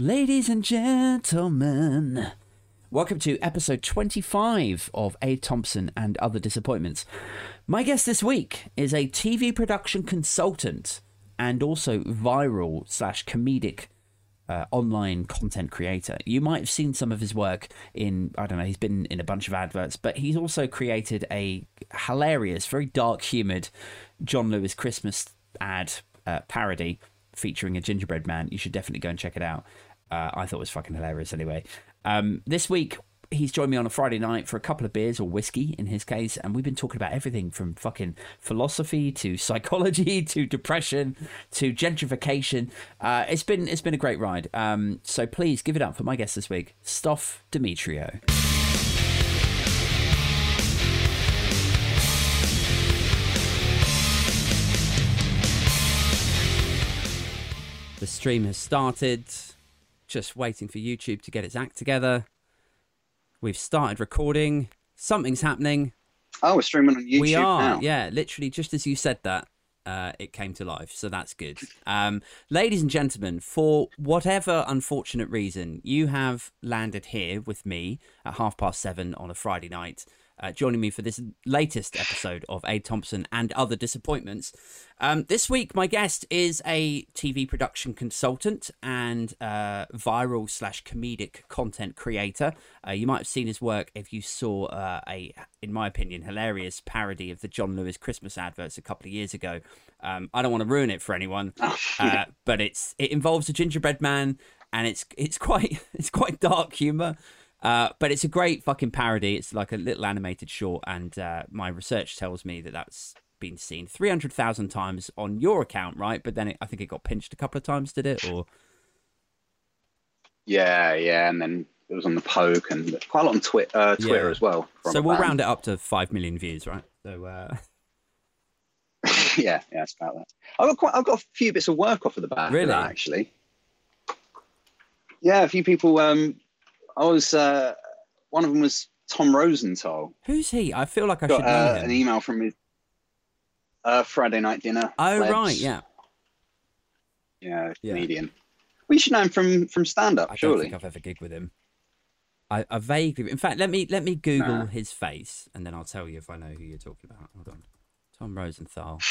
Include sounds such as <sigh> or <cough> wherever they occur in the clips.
Ladies and gentlemen, welcome to episode 25 of A. Thompson and Other Disappointments. My guest this week is a TV production consultant and also viral slash comedic uh, online content creator. You might have seen some of his work in, I don't know, he's been in a bunch of adverts, but he's also created a hilarious, very dark humoured John Lewis Christmas ad uh, parody featuring a gingerbread man. You should definitely go and check it out. Uh, I thought it was fucking hilarious anyway. Um, this week, he's joined me on a Friday night for a couple of beers or whiskey in his case, and we've been talking about everything from fucking philosophy to <laughs> psychology to depression to gentrification. Uh, it's been it's been a great ride. Um, so please give it up for my guest this week, Stoff Demetrio. The stream has started. Just waiting for YouTube to get its act together. We've started recording. Something's happening. Oh, we're streaming on YouTube we are, now. yeah. Literally, just as you said that, uh, it came to life. So that's good. Um, ladies and gentlemen, for whatever unfortunate reason, you have landed here with me at half past seven on a Friday night. Uh, joining me for this latest episode of A. Thompson and Other Disappointments. Um, this week, my guest is a TV production consultant and uh, viral slash comedic content creator. Uh, you might have seen his work if you saw uh, a, in my opinion, hilarious parody of the John Lewis Christmas adverts a couple of years ago. Um, I don't want to ruin it for anyone, uh, but it's it involves a gingerbread man, and it's it's quite <laughs> it's quite dark humor. Uh, but it's a great fucking parody. It's like a little animated short, and uh, my research tells me that that's been seen 300,000 times on your account, right? But then it, I think it got pinched a couple of times, did it? Or Yeah, yeah, and then it was on the Poke and quite a lot on twi- uh, Twitter Yeah. as well. so we'll fan. round it up to 5 million views, right? So, uh, <laughs> yeah, yeah, it's about that. I've got quite, I've got a few bits of work off of the back Really? actually. Yeah, a few people. Um, I was uh, one of them was Tom Rosenthal. who's he? I feel like I Got should know uh, him. an email from his uh, Friday night dinner. oh, plebs. right, yeah. yeah, Yeah. comedian. We should know him from from stand up, I don't surely. think I've ever gigged with him. I, I vaguely, in fact, let me let me Google Nah. his face, and then I'll tell you if I know who you're talking about. Hold on, Tom Rosenthal. <laughs>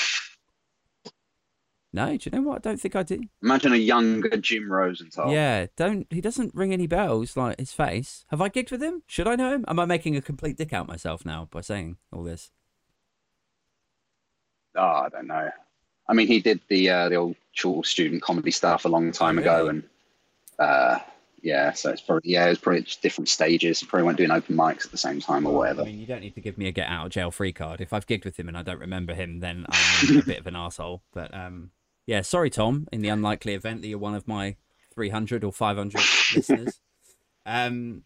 No, do you know what? I don't think I do. Imagine a younger Jim Rosenthal. Yeah, don't. He doesn't ring any bells like his face. Have I gigged with him? Should I know him? Am I making a complete dick out myself now by saying all this? Oh, I don't know. I mean, he did the uh, the old short student comedy stuff a long time Oh, ago, and uh, yeah, so it's probably yeah, it's probably just different stages. Probably weren't doing open mics at the same time or whatever. I mean, you don't need to give me a get out of jail free card. If I've gigged with him and I don't remember him, then I'm a bit of an <laughs> asshole. But um, yeah, sorry, Tom. In the unlikely event that you're one of my 300 or 500 <laughs> listeners, um,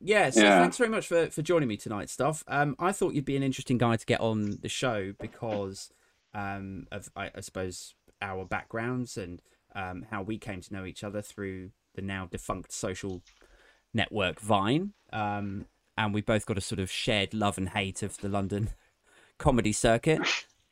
yeah. So Yeah. thanks very much for for joining me tonight, stuff. Um, I thought you'd be an interesting guy to get on the show because um of I, I suppose our backgrounds and um how we came to know each other through the now defunct social network Vine. Um, and we both got a sort of shared love and hate of the London <laughs> comedy circuit.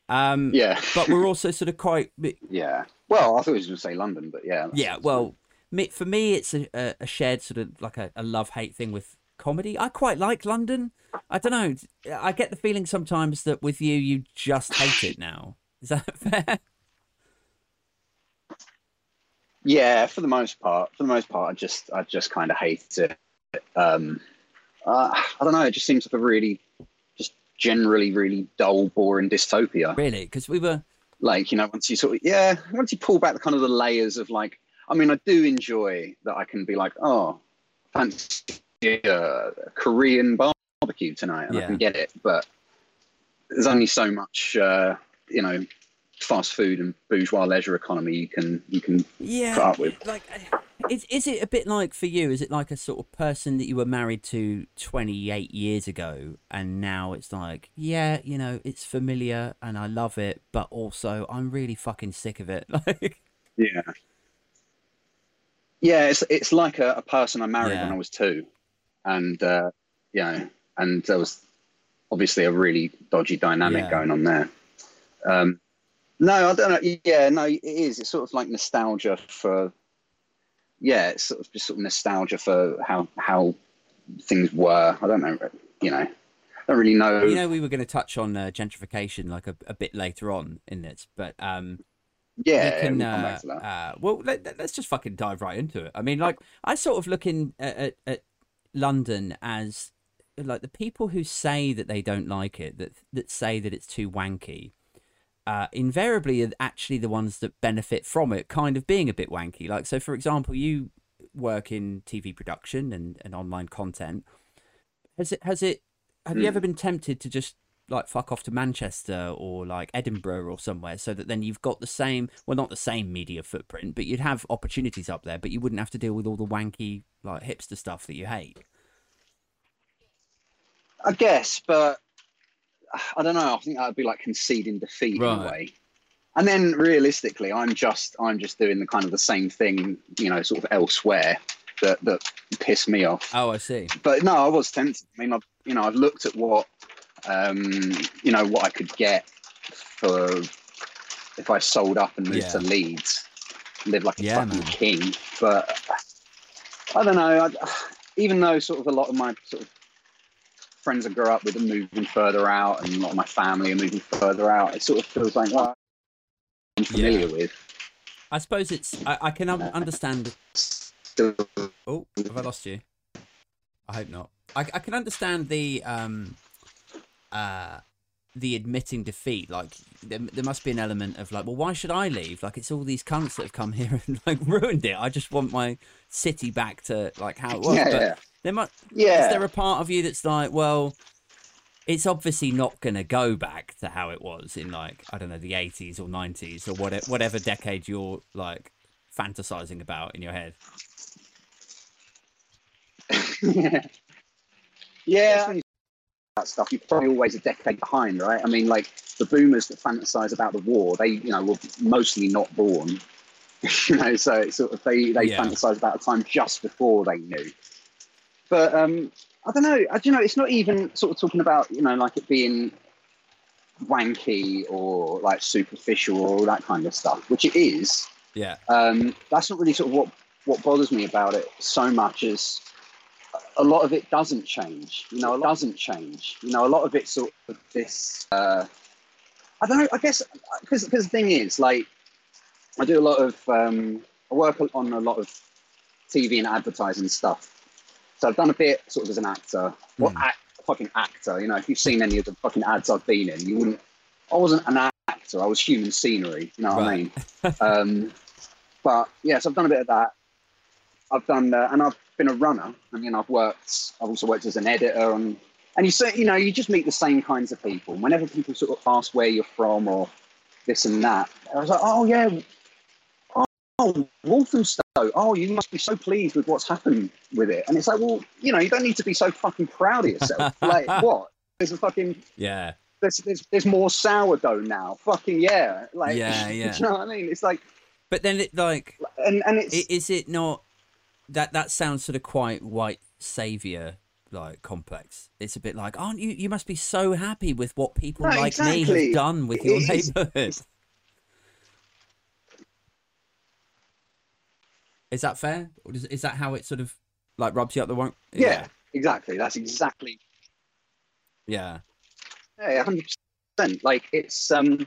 Um, yeah, but we're also <laughs> sort of quite, yeah. Well, I thought he was going to say London, but yeah. yeah. Well, me, for me, it's a, a, shared sort of like a, a love hate thing with comedy. I quite like London. I don't know. I get the feeling sometimes that with you, you just hate it now. Is that <laughs> fair? yeah. For the most part, for the most part, I just I just kind of hate it. Um, uh, I don't know. It just seems like a really, generally really dull, boring dystopia. Really? Because we were. like you know once you sort of yeah once you pull back the kind of the layers of like i mean i do enjoy that i can be like oh fancy a korean barbecue tonight and Yeah. i can get it but there's only so much uh, you know fast food and bourgeois leisure economy you can you can Yeah. put up with like is is it a bit like for you is it like a sort of person that you were married to 28 years ago and now it's like yeah you know it's familiar and i love it but also i'm really fucking sick of it <laughs> like yeah yeah it's it's like a, a person i married Yeah. when i was two and uh you know and there was obviously a really dodgy dynamic Yeah. going on there um no i don't know yeah no it is it's sort of like nostalgia for yeah, it's sort of just sort of nostalgia for how how things were. I don't know, you know, I don't really know. You know, we were going to touch on uh, gentrification like a, a bit later on in this, but um, yeah, can, we'll uh, back to that. uh, well, let, us just fucking dive right into it. I mean, like, I sort of look in at, at, at London as like the people who say that they don't like it, that that say that it's too wanky. Uh, invariably are actually the ones that benefit from it kind of being a bit wanky. Like, so for example, you work in TV production and, and online content. Has it, has it, have you Hmm. ever been tempted to just like fuck off to Manchester or like Edinburgh or somewhere so that then you've got the same, well, not the same media footprint, but you'd have opportunities up there, but you wouldn't have to deal with all the wanky, like hipster stuff that you hate. I guess, but I don't know. I think that would be like conceding defeat in Right. a way. And then realistically, I'm just I'm just doing the kind of the same thing, you know, sort of elsewhere that that piss me off. Oh, I see. But no, I was tempted. I mean, I've you know I've looked at what um, you know what I could get for if I sold up and moved Yeah. to Leeds, live like a Yeah, fucking man. king. But I don't know. I, even though sort of a lot of my sort of friends I grew up with are moving further out, and a lot of my family are moving further out, it sort of feels like well, I'm familiar with. I suppose it's, I, I can un- understand Oh, have I lost you? I hope not. I, I can understand the um, uh, the admitting defeat. Like there, there must be an element of like, well, why should I leave? Like it's all these cunts that have come here <laughs> and like ruined it. I just want my city back to like how it was. yeah, but yeah, there might yeah. is there a part of you that's like, well, it's obviously not going to go back to how it was in like I don't know the eighties or nineties or whatever whatever decade you're like fantasizing about in your head. <laughs> yeah. Yeah. <laughs> That stuff, you're probably always a decade behind, right? I mean, like the boomers that fantasize about the war, they, you know, were mostly not born. <laughs> you know, so it's sort of they they Yeah. fantasize about a time just before they knew. But um, I don't know. I you know it's not even sort of talking about you know like it being wanky or like superficial or all that kind of stuff, which it is Yeah. um, that's not really sort of what what bothers me about it so much as a lot of it doesn't change. You know, it doesn't change. You know, a lot of it's sort of this. Uh, I don't know. I guess because because the thing is, like, I do a lot of um, I work on a lot of TV and advertising stuff. So I've done a bit sort of as an actor, or Mm. act, fucking actor. You know, if you've seen any of the fucking ads I've been in, you wouldn't. I wasn't an actor. I was human scenery. You know what I mean? um, but yes, I've done a bit of that. I've done, uh, and I've been a runner. I mean, I've worked. I've also worked as an editor, and and you say, you know, you just meet the same kinds of people. Whenever people sort of ask where you're from or this and that, I was like, oh yeah, oh, oh Walthamstow. Oh, you must be so pleased with what's happened with it. And it's like, well, you know, you don't need to be so fucking proud of yourself. <laughs> like what? There's a fucking Yeah. there's, there's there's more sourdough now. Fucking yeah. Like Yeah, <laughs> yeah. do you know what I mean? It's like But then it like and and it's is it not that that sounds sort of quite white savior like complex. It's a bit like, aren't you you must be so happy with what people No, like me have done with your It's- neighborhood. Is that fair? Or is, is that how it sort of like rubs you up the wrong? yeah, exactly. That's exactly Yeah. Yeah, hundred percent. Like it's um,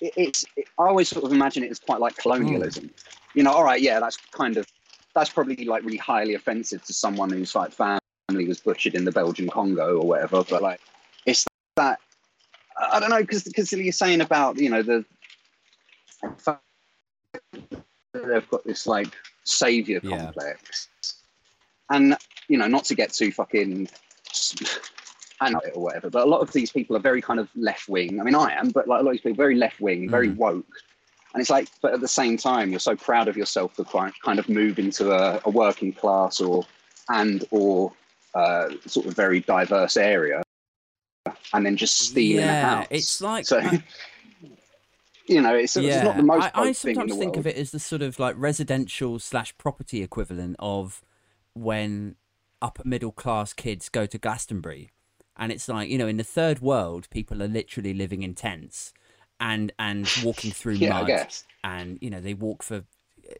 it, it's. It, I always sort of imagine it as quite like colonialism. You know, all right, yeah, that's kind of that's probably like really highly offensive to someone whose like family was butchered in the Belgian Congo or whatever. But like, it's that I I don't know because because you're saying about you know the they've got this like savior Yeah. complex, and you know, not to get too fucking <laughs> and it or whatever. But a lot of these people are very kind of left wing. I mean, I am, but like a lot of these people, very left wing, very Mm. woke. And it's like, but at the same time, you're so proud of yourself to quite kind of move into a, a working class or and or uh, sort of very diverse area, and then just steal in a yeah, it's like so. I- <laughs> you know, it's, it's not the most. I, I woke thing in sometimes think world. of it as the sort of like residential slash property equivalent of when upper middle class kids go to Glastonbury, and it's like you know in the third world people are literally living in tents and and walking through <laughs> Yeah, I mud, guess. and you know they walk for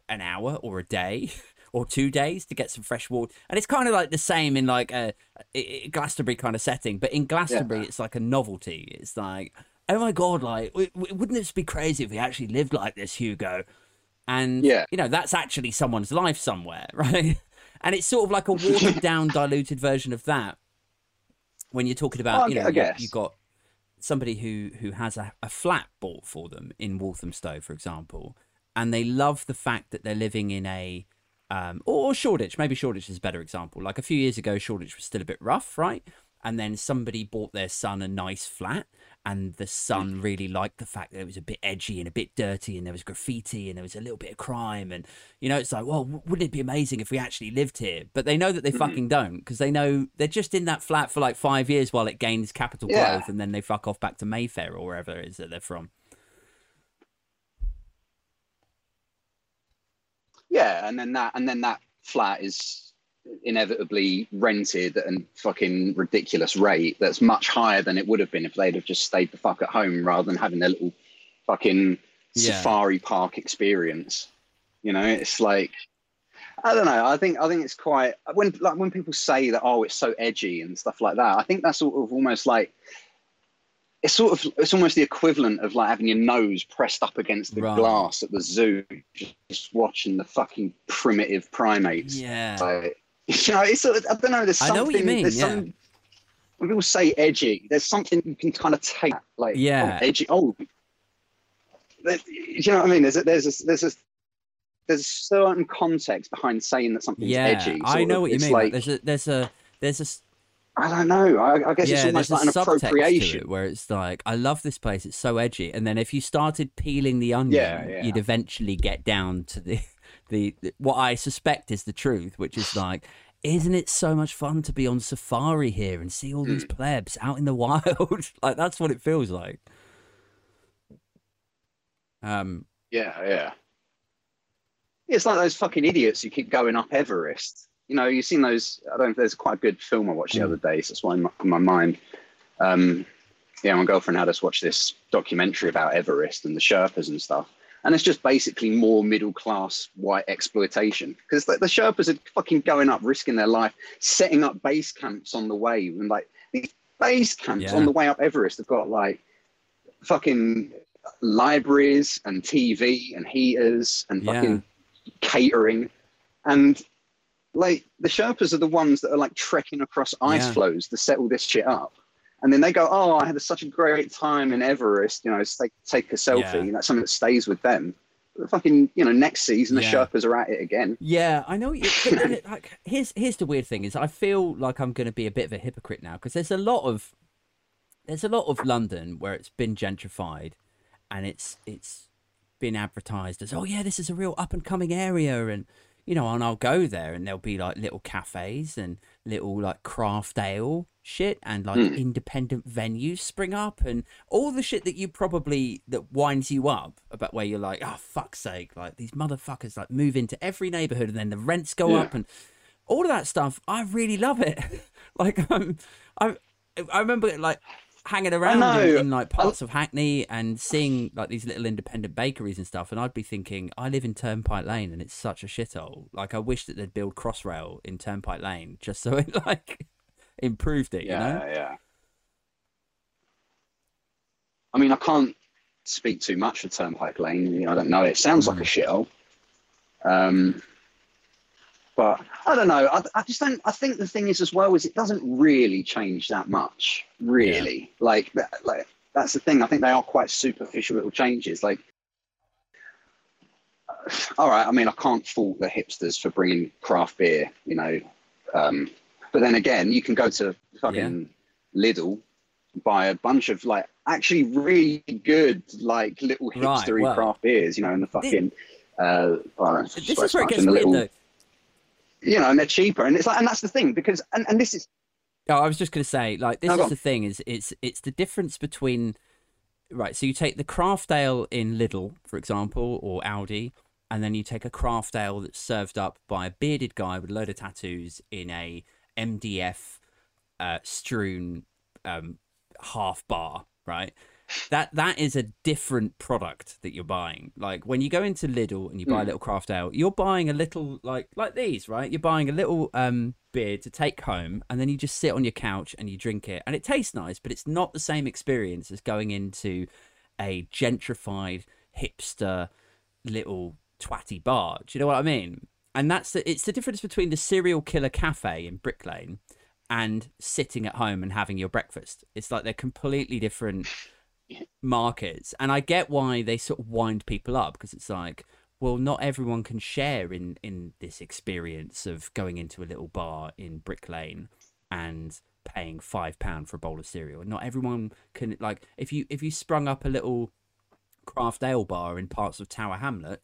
an hour or a day <laughs> or two days to get some fresh water. And it's kind of like the same in like a, a Glastonbury kind of setting, but in Glastonbury, Yeah. it's like a novelty. It's like, oh my god, like w- w- wouldn't this be crazy if we actually lived like this, Hugo? And Yeah. you know, that's actually someone's life somewhere, <laughs> right? And it's sort of like a watered <laughs> down, diluted version of that. When you're talking about, I you know, you- you've got somebody who who has a, a flat bought for them in Walthamstow, for example, and they love the fact that they're living in a um, or Shoreditch. Maybe Shoreditch is a better example. Like a few years ago, Shoreditch was still a bit rough, right? And then somebody bought their son a nice flat, and the son really liked the fact that it was a bit edgy and a bit dirty, and there was graffiti and there was a little bit of crime, and you know, it's like, well, wouldn't it be amazing if we actually lived here? But they know that they mm-hmm. fucking don't because they know they're just in that flat for like five years while it gains capital Yeah. growth, and then they fuck off back to Mayfair or wherever it is that they're from. Yeah, and then that and then that flat is inevitably rented at a fucking ridiculous rate that's much higher than it would have been if they'd have just stayed the fuck at home rather than having their little fucking Yeah. safari park experience. You know, it's like I don't know. I think I think it's quite when like when people say that oh it's so edgy and stuff like that. I think that's sort of almost like it's sort of it's almost the equivalent of like having your nose pressed up against the Right. glass at the zoo, just watching the fucking primitive primates. Yeah. Like, <laughs> you know, it's I don't know. There's I something. know what you mean, There's yeah. some, when people say edgy, there's something you can kind of take. Like, Yeah. oh, edgy. Oh, you know what I mean? There's a, there's a, there's a there's a certain context behind saying that something's Yeah, edgy. I know of. what you It's mean. Like, there's a there's a there's a I don't know. I, I guess it's yeah, almost there's like an appropriation. it where it's like, I love this place. It's so edgy. And then if you started peeling the onion, Yeah, yeah. you'd eventually get down to the, the the what I suspect is the truth, which is <sighs> like, isn't it so much fun to be on safari here and see all these Hmm. plebs out in the <laughs> wild? <laughs> like that's what it feels like. Um, Yeah, yeah. It's like those fucking idiots who keep going up Everest. You know, you've seen those. I don't know. There's quite a good film I watched the Mm. other day. So that's why in my mind. Um, yeah, my girlfriend had us watch this documentary about Everest and the Sherpas and stuff. And it's just basically more middle class white exploitation because the, the Sherpas are fucking going up, risking their life, setting up base camps on the way. And like these base camps Yeah. on the way up Everest have got like fucking libraries and TV and heaters and Yeah. fucking catering. And like the Sherpas are the ones that are like trekking across ice Yeah. floes to set all this shit up. And then they go, Oh, I had such a great time in Everest, you know, take, take a selfie. Yeah. And that's something that stays with them. But fucking, you know, next season the Yeah. Sherpas are at it again. Yeah, I know. You, but then <laughs> it, like, here's here's the weird thing is I feel like I'm going to be a bit of a hypocrite now because there's a lot of there's a lot of London where it's been gentrified, and it's it's been advertised as oh yeah this is a real up and coming area and you know and I'll go there and there'll be like little cafes and little like craft ale shit and like Hmm. independent venues spring up and all the shit that you probably that winds you up about where you're like oh fuck's sake like these motherfuckers like move into every neighborhood and then the rents go Yeah. up and all of that stuff i really love it <laughs> like um, i i remember like hanging around in, in like parts of hackney and seeing like these little independent bakeries and stuff and i'd be thinking i live in turnpike lane and it's such a shithole like i wish that they'd build crossrail in turnpike lane just so <laughs> it like improved it Yeah, you know yeah. I mean, I can't speak too much for Turnpike Lane. You know, I don't know. It sounds like a shithole. Um, but I don't know. I, I just don't. I think the thing is as well is it doesn't really change that much. Really, like. Like that's the thing. I think they are quite superficial little changes. Like, <sighs> all right. I mean, I can't fault the hipsters for bringing craft beer. You know, um, but then again, you can go to fucking Lidl, buy a bunch of like actually really good like little Right, hipstery well, craft beers. You know, in the fucking. Uh, oh, this is where it gets weird little, though you know, and they're cheaper, and it's like, and that's the thing because, and, and this is Oh, I was just going to say, like, this No, is the thing: is it's it's the difference between, right? So you take the craft ale in Lidl, for example, or Aldi, and then you take a craft ale that's served up by a bearded guy with a load of tattoos in a MDF uh, strewn um, half bar, right? That that is a different product that you're buying. Like when you go into Lidl and you buy a Mm. little craft ale, you're buying a little like like these, right? You're buying a little um beer to take home, and then you just sit on your couch and you drink it, and it tastes nice, but it's not the same experience as going into a gentrified hipster little twatty bar. Do you know what I mean? And that's the, it's the difference between the Cereal Killer cafe in Brick Lane and sitting at home and having your breakfast. It's like they're completely different markets. And I get why they sort of wind people up because it's like, well, not everyone can share in in this experience of going into a little bar in Brick Lane and paying five pound for a bowl of cereal. Not everyone can like if you if you sprung up a little craft ale bar in parts of Tower Hamlet,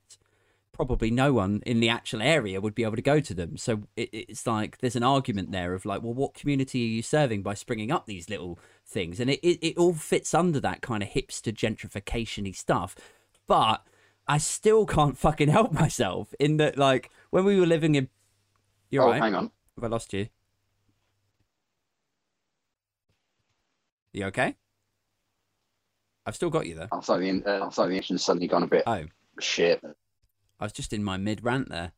probably no one in the actual area would be able to go to them. So it, it's like there's an argument there of like, well, what community are you serving by springing up these little things? And it, it, it all fits under that kind of hipster gentrification y stuff. But I still can't fucking help myself in that, like, when we were living in. You're oh, right. hang on. Have I lost you? You okay? I've still got you there. I thought the uh, I thought the engine's suddenly gone a bit Oh, shit. I was just in my mid rant there.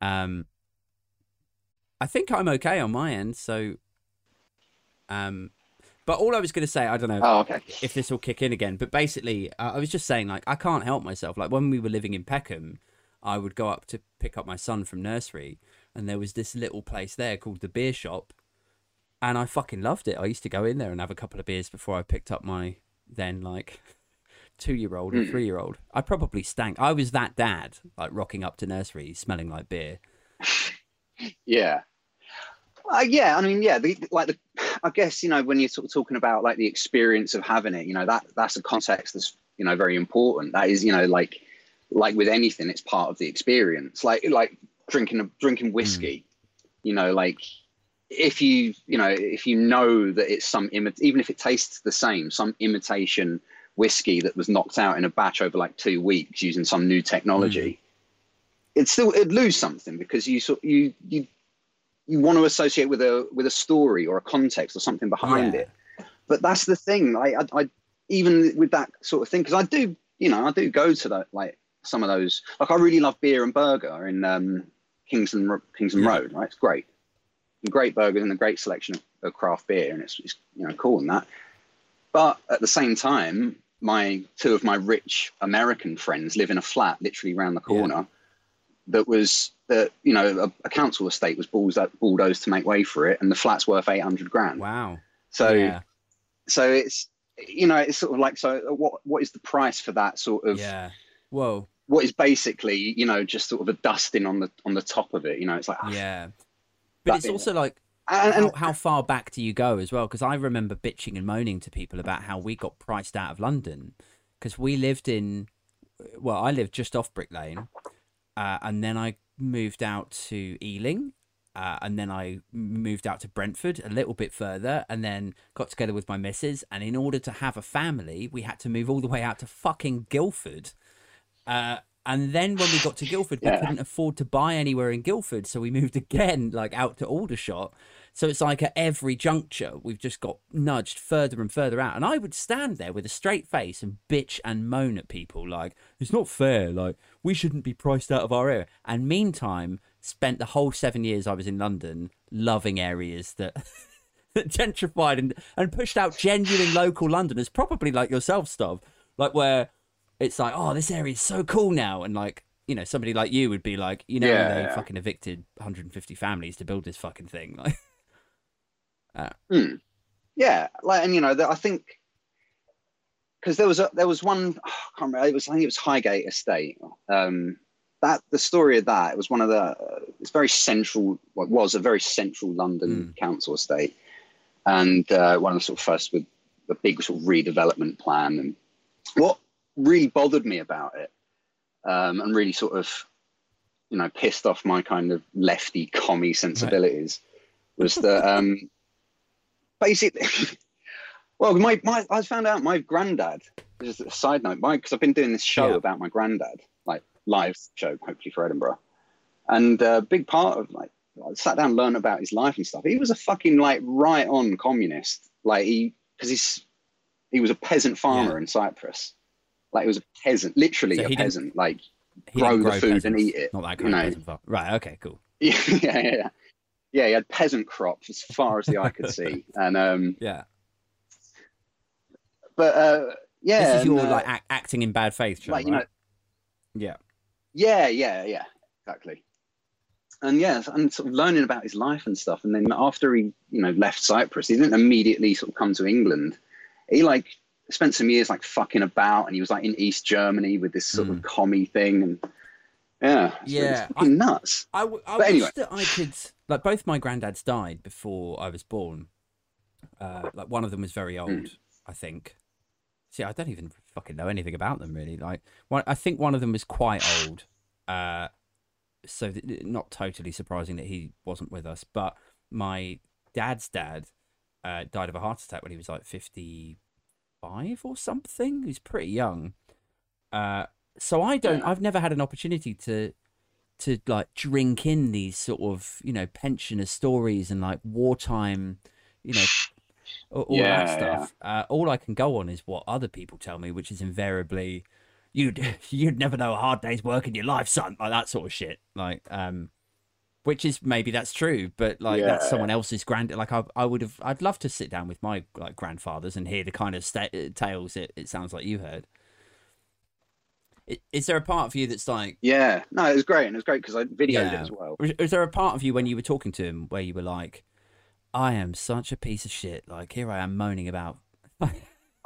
Um, I think I'm okay on my end. So, um, but all I was going to say, I don't know Oh, okay. if this will kick in again, but basically, uh, I was just saying, like, I can't help myself. Like when we were living in Peckham, I would go up to pick up my son from nursery, and there was this little place there called the Beer Shop, and I fucking loved it. I used to go in there and have a couple of beers before I picked up my then like <laughs> two year old or Mm. three year old. I probably stank. I was that dad, like rocking up to nursery smelling like beer. <laughs> Yeah. Uh, yeah, I mean, yeah, the, like the, I guess you know when you're sort of talking about like the experience of having it, you know that that's a context that's you know very important. That is, you know, like like with anything, it's part of the experience. Like like drinking drinking whiskey, you know, like if you you know if you know that it's some imi- even if it tastes the same, some imitation whiskey that was knocked out in a batch over like two weeks using some new technology. it still it'd lose something because you sort you you you want to associate with a with a story or a context or something behind Yeah. it. But that's the thing. I, I, I even with that sort of thing because I do, you know, I do go to that like some of those. Like I really love beer and burger in um, Kingston Kingston Yeah. Road. Right, it's great, and great burgers and a great selection of, craft beer, and it's, it's you know cool and that. But at the same time, my two of my rich American friends live in a flat literally around the Yeah. That was that you know a, a council estate was bulldozed, bulldozed to make way for it, and the flat's worth eight hundred grand. Wow. So yeah. so it's you know it's sort of like so what what is the price for that sort of Yeah. Whoa. what is basically you know just sort of a dusting on the on the top of it you know it's like ah, Yeah. But it's also like and, and how, how far back do you go as well? Because I remember bitching and moaning to people about how we got priced out of London because we lived in, well, I lived just off Brick Lane, uh, and then I moved out to Ealing, uh, and then I moved out to Brentford a little bit further, and then got together with my missus. And in order to have a family, we had to move all the way out to fucking Guildford. Uh, and then when we got to Guildford, we couldn't afford to buy anywhere in Guildford, so we moved <laughs> again, like out to Aldershot. So it's like at every juncture, we've just got nudged further and further out. And I would stand there with a straight face and bitch and moan at people like, it's not fair. Like, we shouldn't be priced out of our area. And meantime, spent the whole seven years I was in London loving areas that. <laughs> that gentrified and, and pushed out genuine local Londoners, probably like yourself, Stov, like where it's like, oh, this area is so cool now, and like, you know, somebody like you would be like, you know, Yeah, they yeah. fucking evicted 150 families to build this fucking thing, <laughs> like, hmm. yeah like and you know that i think because there was a there was one I can't remember it was I think it was Heygate Estate um that the story of that it was one of the it's very central what was a very central London council estate and uh, one of the sort of first with the big sort of redevelopment plan and what really bothered me about it um, and really sort of you know pissed off my kind of lefty commie sensibilities was that um, basically <laughs> well my, my I found out my granddad just a side note my because I've been doing this show Yeah. about my granddad like live show hopefully for Edinburgh and a big part of like I sat down and learned about his life and stuff he was a fucking like right on communist like he because he's He was a peasant farmer in Cyprus. Like he was a peasant, literally So a peasant. Like grow didn't the food and eat it, Not that kind of peasant. Right. Okay. Cool. <laughs> yeah, yeah, yeah. Yeah, he had peasant crops as far as the eye could see, <laughs> and um, Yeah. but uh, yeah, this is your uh, like act- acting in bad faith, Sean, like you know. Yeah. Yeah, yeah, yeah, exactly. And yeah, and sort of learning about his life and stuff. And then after he, you know, left Cyprus, he didn't immediately sort of come to England. He like spent some years like fucking about, and he was like in East Germany with this sort of commie thing, and yeah, Yeah, it's fucking nuts. I, w- I wish anyway. that I could like both my granddads died before I was born. Uh, like one of them was very old, Hmm. I think. See, I don't even fucking know anything about them really. Like, one, I think one of them was quite old. Uh, so th- not totally surprising that he wasn't with us. But my dad's dad uh, died of a heart attack when he was like fifty-five or something. He's pretty young. Uh, so I don't. Yeah. I've never had an opportunity to to like drink in these sort of you know pensioner stories and like wartime, you know, all, Yeah, that stuff. Uh, all I can go on is what other people tell me, which is invariably, you'd <laughs> you'd never know a hard day's work in your life, son, like that sort of shit. Like, um, which is maybe that's true, but like that's someone else's grand. Like I, I would have, I'd love to sit down with my like grandfathers and hear the kind of sta- tales it, it sounds like you heard. Is there a part of you that's like, Yeah, no, it was great, and it was great because I videoed Yeah. it as well. Was there a part of you when you were talking to him where you were like, I am such a piece of shit. Like, here I am moaning about. <laughs>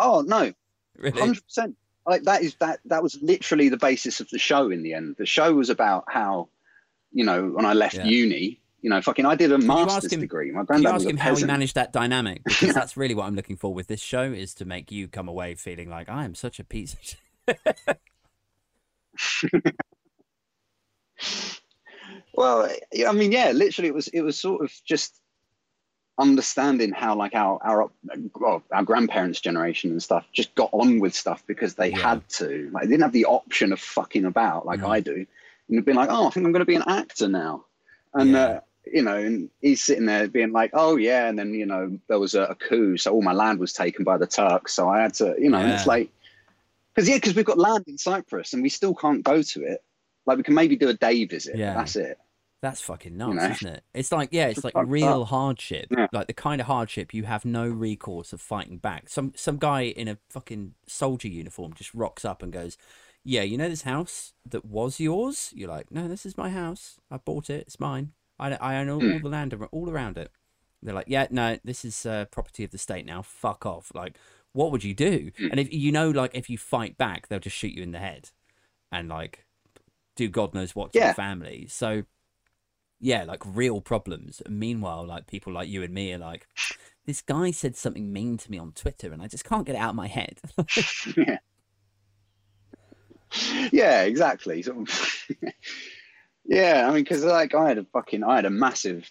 Oh no, really? hundred percent. Like that is that that was literally the basis of the show. In the end, the show was about how, you know, when I left Yeah. uni, you know, fucking, I did a master's him- degree. My granddad you was a him how he managed that dynamic? Because <laughs> that's really what I'm looking for with this show is to make you come away feeling like I am such a piece of shit. <laughs> Well, I mean, yeah, literally, it was it was sort of just understanding how like our our well, our grandparents' generation and stuff just got on with stuff because they Yeah. had to. Like, they didn't have the option of fucking about like Mm. I do, and been like, oh, I think I'm going to be an actor now, and. Yeah. Uh, you know, and he's sitting there being like, "Oh yeah," and then you know there was a, a coup, so all my land was taken by the Turks, so I had to, you know, and it's like, because yeah, because we've got land in Cyprus and we still can't go to it. Like we can maybe do a day visit. Yeah. that's it. That's fucking nuts, know? isn't it? It's like, yeah, it's like real hardship. Yeah. Like the kind of hardship you have no recourse of fighting back. Some some guy in a fucking soldier uniform just rocks up and goes, "Yeah, you know this house that was yours?" You're like, "No, this is my house. I bought it. It's mine. I, I own all, Hmm. all the land all around it." They're like, "Yeah, no, this is uh, property of the state now. Fuck off." Like, what would you do? Hmm. And if you know, like, if you fight back, they'll just shoot you in the head, and like, do God knows what to Yeah. your family. So yeah, like real problems. And meanwhile, like people like you and me are like, this guy said something mean to me on Twitter, and I just can't get it out of my head. <laughs> <laughs> yeah. <laughs> yeah, exactly. Of- <laughs> yeah, I mean, because like I had a fucking, I had a massive,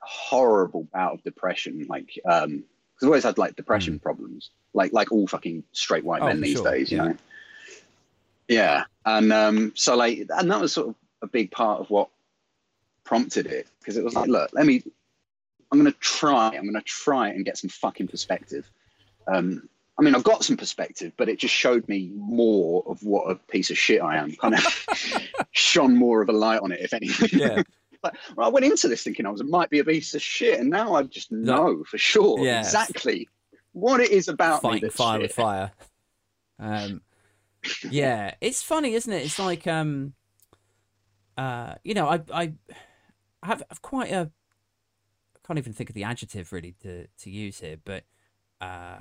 horrible bout of depression. Like, um, because I always had like depression problems, like like all fucking straight white Oh, men these sure, days, you yeah. know. Yeah, and um, so like, and that was sort of a big part of what prompted it because it was like, look, let me, I'm gonna try, I'm gonna try and get some fucking perspective. Um, I mean, I've got some perspective, but it just showed me more of what a piece of shit I am. Kind of <laughs> shone more of a light on it, if anything. yeah, <laughs> Like, well, I went into this thinking I was it might be a piece of shit, and now I just know for sure Yeah. exactly what it is about me fighting fire shit. with fire. Um, yeah, it's funny, isn't it? It's like, um, uh, you know, I, I have, have quite a, I can't even think of the adjective really to to use here, but uh,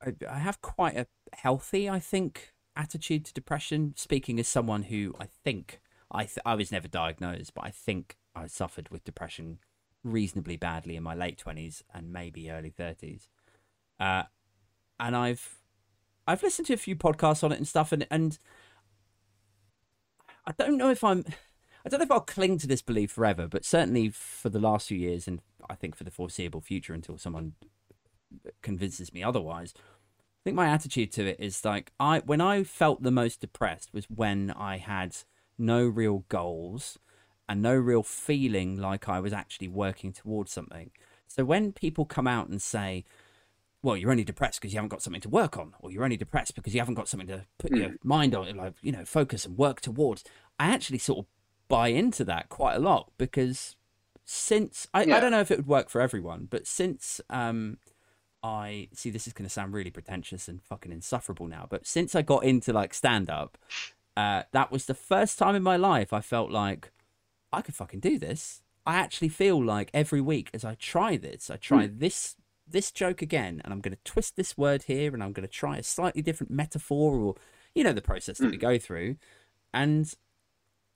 I, have quite a healthy, I think, attitude to depression. Speaking as someone who I think I th- I was never diagnosed, but I think I suffered with depression reasonably badly in my late twenties and maybe early thirties. Uh, and I've I've listened to a few podcasts on it and stuff, and and I don't know if I'm <sighs> I don't know if I'll cling to this belief forever, but certainly for the last few years, and I think for the foreseeable future until someone convinces me otherwise. I think my attitude to it is like I when I felt the most depressed was when I had no real goals and no real feeling like I was actually working towards something. So when people come out and say, well, you're only depressed because you haven't got something to work on, or you're only depressed because you haven't got something to put your mind on, like you know, focus and work towards. I actually sort of buy into that quite a lot because since I, Yeah. I don't know if it would work for everyone, but since um I see this is going to sound really pretentious and fucking insufferable now, but since I got into like stand up, uh, that was the first time in my life I felt like I could fucking do this. I actually feel like every week as I try this, I try this this joke again, and I'm going to twist this word here, and I'm going to try a slightly different metaphor, or you know the process that we go through, and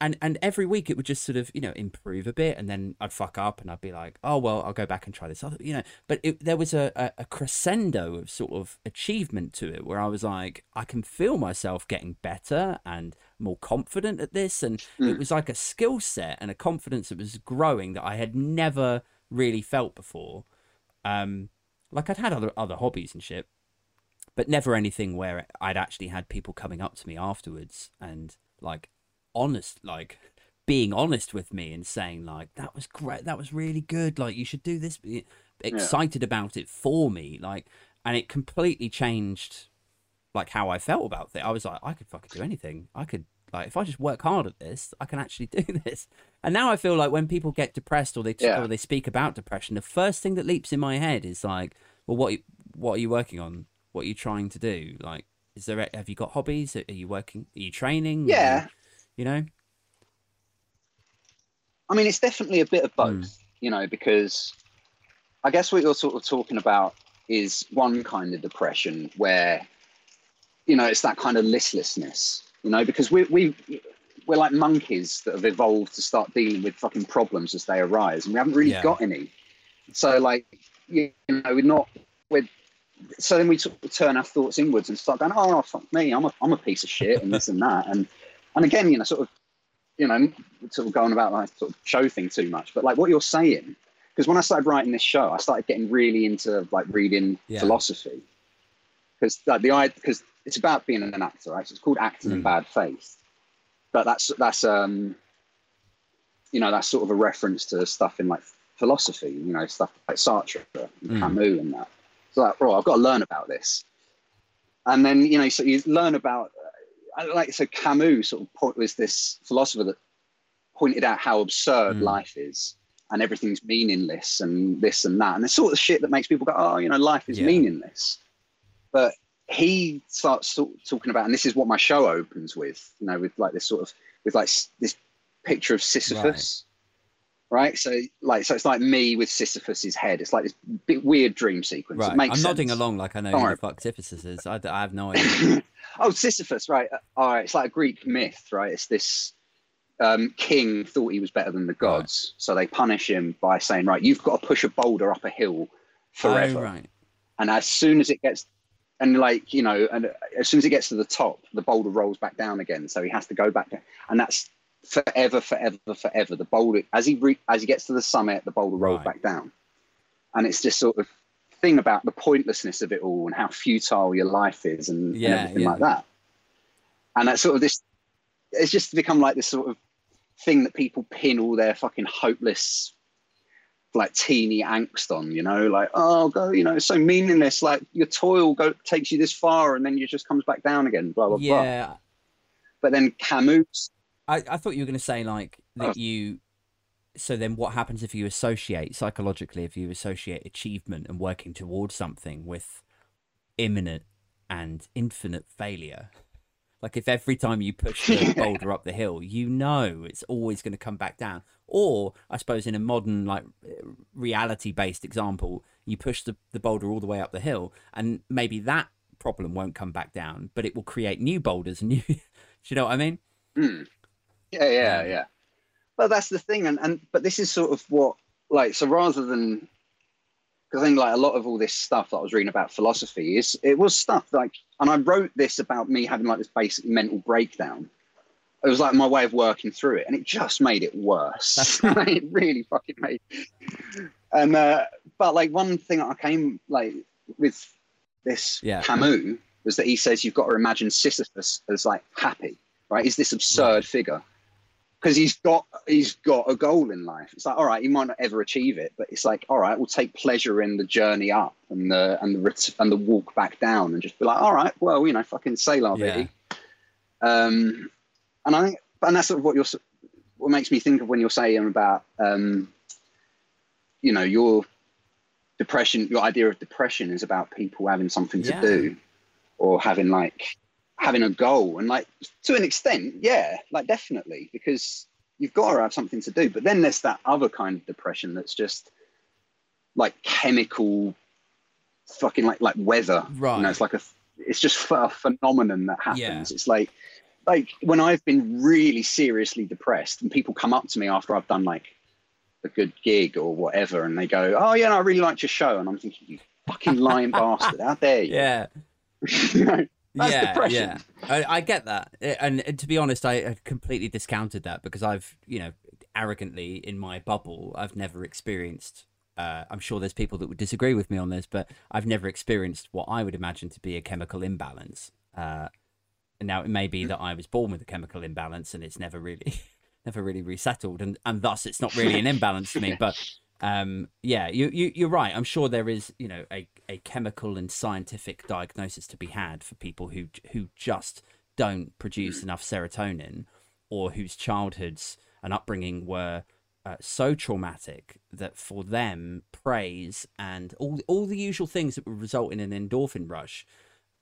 and and every week it would just sort of you know improve a bit and then i'd fuck up and i'd be like oh well i'll go back and try this other you know. But it, there was a, a, a crescendo of sort of achievement to it where i was like i can feel myself getting better and more confident at this and it was like a skill set and a confidence that was growing that i had never really felt before. Um like i'd had other other hobbies and shit but never anything where I'd actually had people coming up to me afterwards and like honest, like being honest with me and saying like that was great, that was really good, like you should do this, be excited about it for me, like, and it completely changed like how I felt about it. I was like, I could fucking do anything. I could like if I just work hard at this, I can actually do <laughs> this. And now I feel like when people get depressed or they Yeah. or they speak about depression, the first thing that leaps in my head is like, well, what what are you working on? What are you trying to do? Like, is there have you got hobbies? Are you working? Are you training? Yeah. You, know. I mean, it's definitely a bit of both, Mm. you know, because I guess what you're sort of talking about is one kind of depression where, you know, it's that kind of listlessness, you know, because we we we're like monkeys that have evolved to start dealing with fucking problems as they arise, and we haven't really Yeah. got any. So, like, you know, we're not we're so then we sort of turn our thoughts inwards and start going, oh fuck me, I'm a I'm a piece of shit and this and that, and and again, you know, sort of, you know, sort of going about like sort of show thing too much, but like what you're saying, because when I started writing this show, I started getting really into like reading Yeah. philosophy, because like the idea because it's about being an actor, right? So it's called acting in Mm. bad faith, but that's that's um, you know, that's sort of a reference to stuff in like philosophy, you know, stuff like Sartre and Mm. Camus and that. So like, bro, I've got to learn about this. And then, you know, so you learn about, like, so Camus sort of point, was this philosopher that pointed out how absurd Mm. life is and everything's meaningless and this and that. And the sort of shit that makes people go, oh, you know, life is Yeah. meaningless. But he starts sort talking about, and this is what my show opens with, you know, with like this sort of, with like this picture of Sisyphus right? So like so it's like me with Sisyphus's head. It's like this bit weird dream sequence. Right. I'm nodding along like I know who the fuck Sisyphus is. I have no <laughs> idea. Oh, Sisyphus, right? Uh, All right, it's like a Greek myth, right? It's this um, king thought he was better than the gods, so they punish him by saying, right, you've got to push a boulder up a hill forever, Oh, right. and as soon as it gets and like you know and as soon as it gets to the top the boulder rolls back down again so he has to go back down and that's forever forever forever the boulder as he re- as he gets to the summit the boulder rolls Right. back down and it's just sort of thing about the pointlessness of it all and how futile your life is and, and everything yeah. like that and that sort of this it's just become like this sort of thing that people pin all their fucking hopeless like teeny angst on, you know, like, oh, go, you know, it's so meaningless. Like your toil go takes you this far and then you just comes back down again, blah, blah, blah. Yeah. But then Camus, I, I thought you were going to say like that Oh. you. So then, what happens if you associate psychologically? If you associate achievement and working towards something with imminent and infinite failure, like if every time you push the <laughs> boulder up the hill, you know it's always going to come back down. Or I suppose in a modern like reality-based example, you push the, the boulder all the way up the hill, and maybe that problem won't come back down, but it will create new boulders and <laughs> new. Do you know what I mean? hmm. yeah, yeah, Um, yeah. But that's the thing. And, and, but this is sort of what, like, so rather than, because I think like a lot of all this stuff that I was reading about philosophy is, it was stuff like, and I wrote this about me having like this basic mental breakdown. It was like my way of working through it, and it just made it worse. <laughs> <laughs> it really fucking made. <laughs> And uh, but like one thing I came like with this Yeah. Camus was that he says you've got to imagine Sisyphus as like happy, right? He's this absurd Right. figure, because he's got he's got a goal in life. It's like all right, he might not ever achieve it, but it's like all right, we'll take pleasure in the journey up and the and the ret- and the walk back down, and just be like, all right, well, you know, fucking say la Yeah. Um, and I think, and that's sort of what you're, what makes me think of when you're saying about, um, you know, your depression. Your idea of depression is about people having something to do, or having like having a goal, and like to an extent, yeah, like definitely because you've got to have something to do. But then there's that other kind of depression that's just like chemical, fucking like like weather. Right. You know, it's like a it's just a phenomenon that happens. Yeah. It's like like when I've been really seriously depressed and people come up to me after I've done like a good gig or whatever and they go, Oh yeah, no, I really liked your show and I'm thinking, You fucking lying <laughs> bastard, out there you? Yeah. <laughs> You know, that's yeah, depression. yeah. I, I get that, and, and to be honest, I completely discounted that because I've, you know, arrogantly in my bubble, I've never experienced. Uh, I'm sure there's people that would disagree with me on this, but I've never experienced what I would imagine to be a chemical imbalance. Uh, and now it may be that I was born with a chemical imbalance, and it's never really, <laughs> never really resettled, and and thus it's not really an imbalance to me. But um, yeah, you, you you're right. I'm sure there is, you know, a, a chemical and scientific diagnosis to be had for people who who just don't produce <clears throat> enough serotonin, or whose childhoods and upbringing were uh, so traumatic that for them praise and all all the usual things that would result in an endorphin rush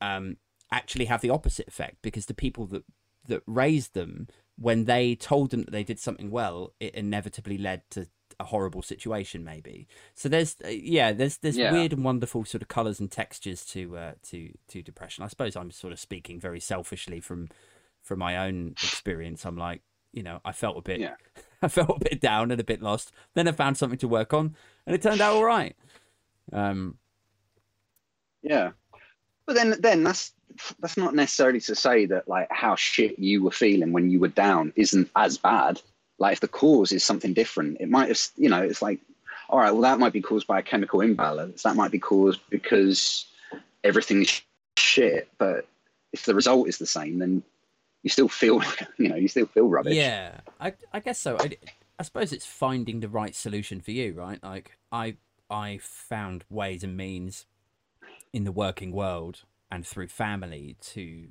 um, actually have the opposite effect because the people that that raised them when they told them that they did something well it inevitably led to a horrible situation maybe so there's uh, yeah there's there's Yeah. weird and wonderful sort of colors and textures to uh, to to depression i suppose i'm sort of speaking very selfishly from from my own experience i'm like you know i felt a bit Yeah. <laughs> i felt a bit down and a bit lost then i found something to work on and it turned out all right um Yeah, but then then that's that's not necessarily to say that like how shit you were feeling when you were down isn't as bad. Like if the cause is something different, it might have you know it's like all right, well that might be caused by a chemical imbalance. That might be caused because everything is shit. But if the result is the same, then you still feel <laughs> you know you still feel rubbish. Yeah, I I guess so. I, I suppose it's finding the right solution for you, right? Like I I found ways and means in the working world and through family to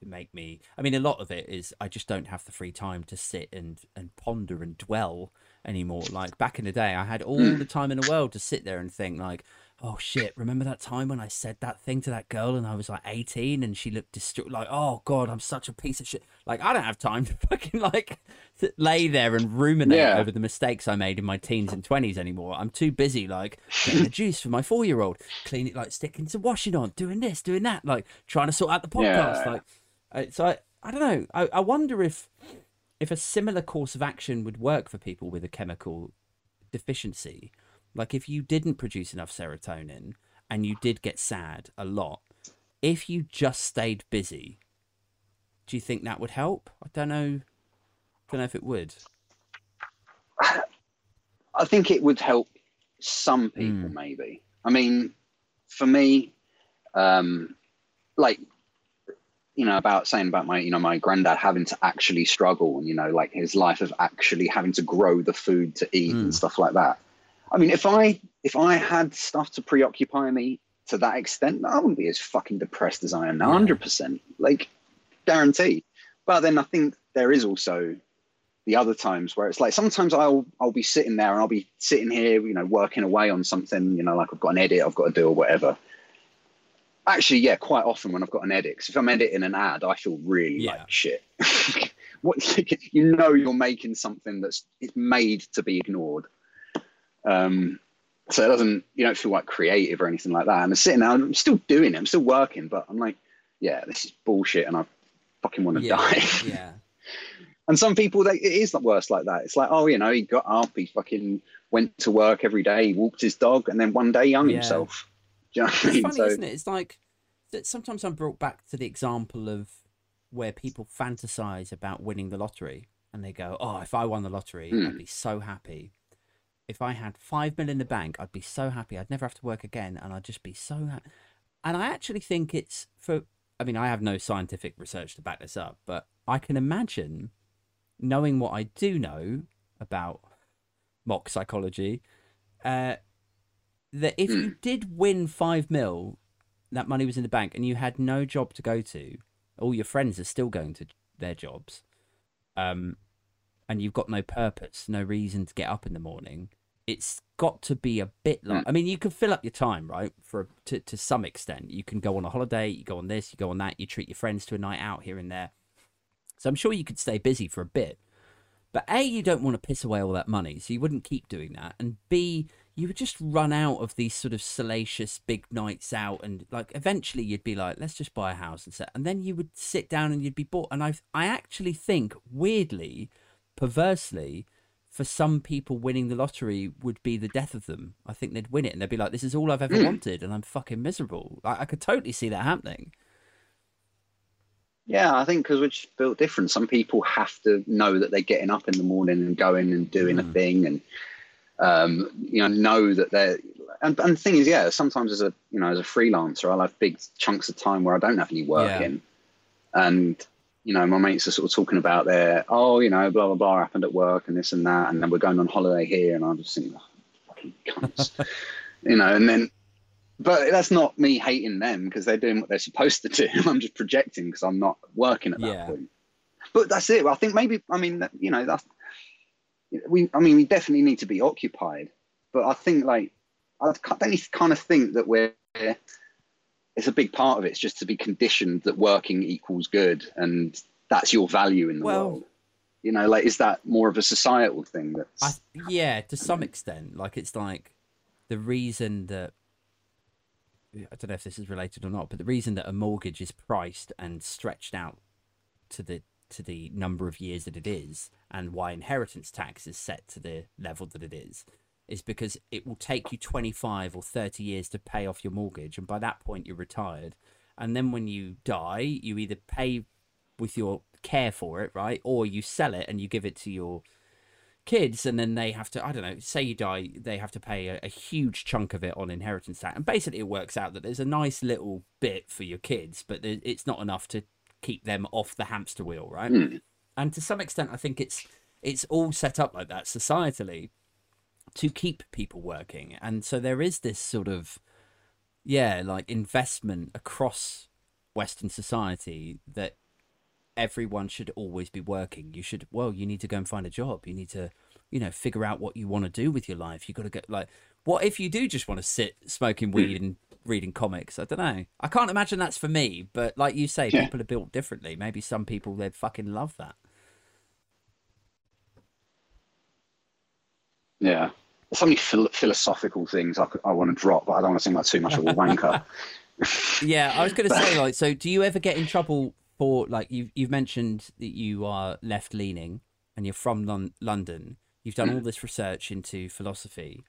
to make me I mean a lot of it is I just don't have the free time to sit and and ponder and dwell anymore. Like back in the day I had all the mm. time in the world to sit there and think like oh shit, remember that time when I said that thing to that girl and I was like 18 and she looked distraught like oh god, I'm such a piece of shit. Like I don't have time to <laughs> fucking like to lay there and ruminate Yeah. over the mistakes I made in my teens and 20s anymore. I'm too busy like getting the juice for my 4-year-old, cleaning like sticking some washing on, doing this, doing that, like trying to sort out the podcast Yeah. like uh, so I, I don't know. I, I wonder if if a similar course of action would work for people with a chemical deficiency. Like if you didn't produce enough serotonin and you did get sad a lot, if you just stayed busy, do you think that would help? I don't know. Don't know if it would. I think it would help some people, Mm. maybe. I mean, for me, um, like you know, about saying about my, you know, my granddad having to actually struggle, and you know, like his life of actually having to grow the food to eat Mm. and stuff like that. I mean, if I if I had stuff to preoccupy me to that extent, I wouldn't be as fucking depressed as I am now. Yeah. Hundred percent, like guarantee. But then I think there is also the other times where it's like sometimes I'll I'll be sitting there and I'll be sitting here, you know, working away on something, you know, like I've got an edit I've got to do or whatever. Actually, yeah, quite often when I've got an edit, if I'm editing an ad, I feel really Yeah. like shit. <laughs> what <laughs> you know, you're making something that's it's made to be ignored. Um, so it doesn't you don't feel like creative or anything like that. And I'm sitting there, I'm still doing it, I'm still working, but I'm like, yeah, this is bullshit, and I fucking want to Yeah. die. <laughs> Yeah. And some people, they, it is worse like that. It's like, oh, you know, he got up, he fucking went to work every day, he walked his dog, and then one day he hung Yeah. himself. <laughs> You know what I It's mean? funny, So, isn't it? It's like that sometimes I'm brought back to the example of where people fantasize about winning the lottery and they go, Oh, if I won the lottery, Hmm. I'd be so happy. If I had five mil in the bank, I'd be so happy. I'd never have to work again and I'd just be so happy. And I actually think it's for, I mean, I have no scientific research to back this up, but I can imagine knowing what I do know about mock psychology, uh, that if you did win five mil, that money was in the bank, and you had no job to go to, all your friends are still going to their jobs, um, and you've got no purpose, no reason to get up in the morning. It's got to be a bit like. I mean, you can fill up your time, right? For to to some extent, you can go on a holiday, you go on this, you go on that, you treat your friends to a night out here and there. So I'm sure you could stay busy for a bit. But A, you don't want to piss away all that money, so you wouldn't keep doing that. And B, you would just run out of these sort of salacious big nights out and like eventually you'd be like, let's just buy a house and set and then you would sit down and you'd be bored. And I I actually think weirdly, perversely, for some people winning the lottery would be the death of them. I think they'd win it and they'd be like, This is all I've ever Mm. wanted and I'm fucking miserable. I, I could totally see that happening. Yeah, I think because we're just built different. Some people have to know that they're getting up in the morning and going and doing a Mm. thing, and um, you know, know that they're. And, and the thing is, yeah, sometimes as a you know as a freelancer, I'll have big chunks of time where I don't have any work Yeah. in, and you know, my mates are sort of talking about their oh, you know, blah blah blah happened at work and this and that, and then we're going on holiday here, and I'm just thinking, oh, fucking cunts, <laughs> you know, and then but that's not me hating them because they're doing what they're supposed to do. <laughs> I'm just projecting because I'm not working at that Yeah. point. But that's it. I think maybe I mean you know that's we. I mean we definitely need to be occupied, but I think like I don't kind of think that we're. It's a big part of it. It's just to be conditioned that working equals good and that's your value in the Well- world. You know, like is that more of a societal thing? That's I yeah, to some extent. Like it's like the reason that I don't know if this is related or not, but the reason that a mortgage is priced and stretched out to the to the number of years that it is, and why inheritance tax is set to the level that it is, is because it will take you twenty five or thirty years to pay off your mortgage, and by that point you're retired. And then when you die, you either pay with your care for it, right, or you sell it and you give it to your kids and then they have to i don't know say you die they have to pay a, a huge chunk of it on inheritance tax and basically it works out that there's a nice little bit for your kids but it's not enough to keep them off the hamster wheel right Hmm. and to some extent i think it's it's all set up like that societally to keep people working and so there is this sort of yeah like investment across western society that everyone should always be working. You should, well, you need to go and find a job. You need to, you know, figure out what you want to do with your life. You got to get like, what if you do just want to sit smoking weed and reading comics? I don't know. I can't imagine that's for me, but like you say, Yeah. people are built differently. Maybe some people they'd fucking love that. yeah. There's so many phil- philosophical things I, I want to drop, but I don't want to seem like too much of a wanker. <laughs> <laughs> Yeah, I was going to say like, so do you ever get in trouble for like you've you've mentioned that you are left leaning and you're from Lon- London. You've done hmm. all this research into philosophy.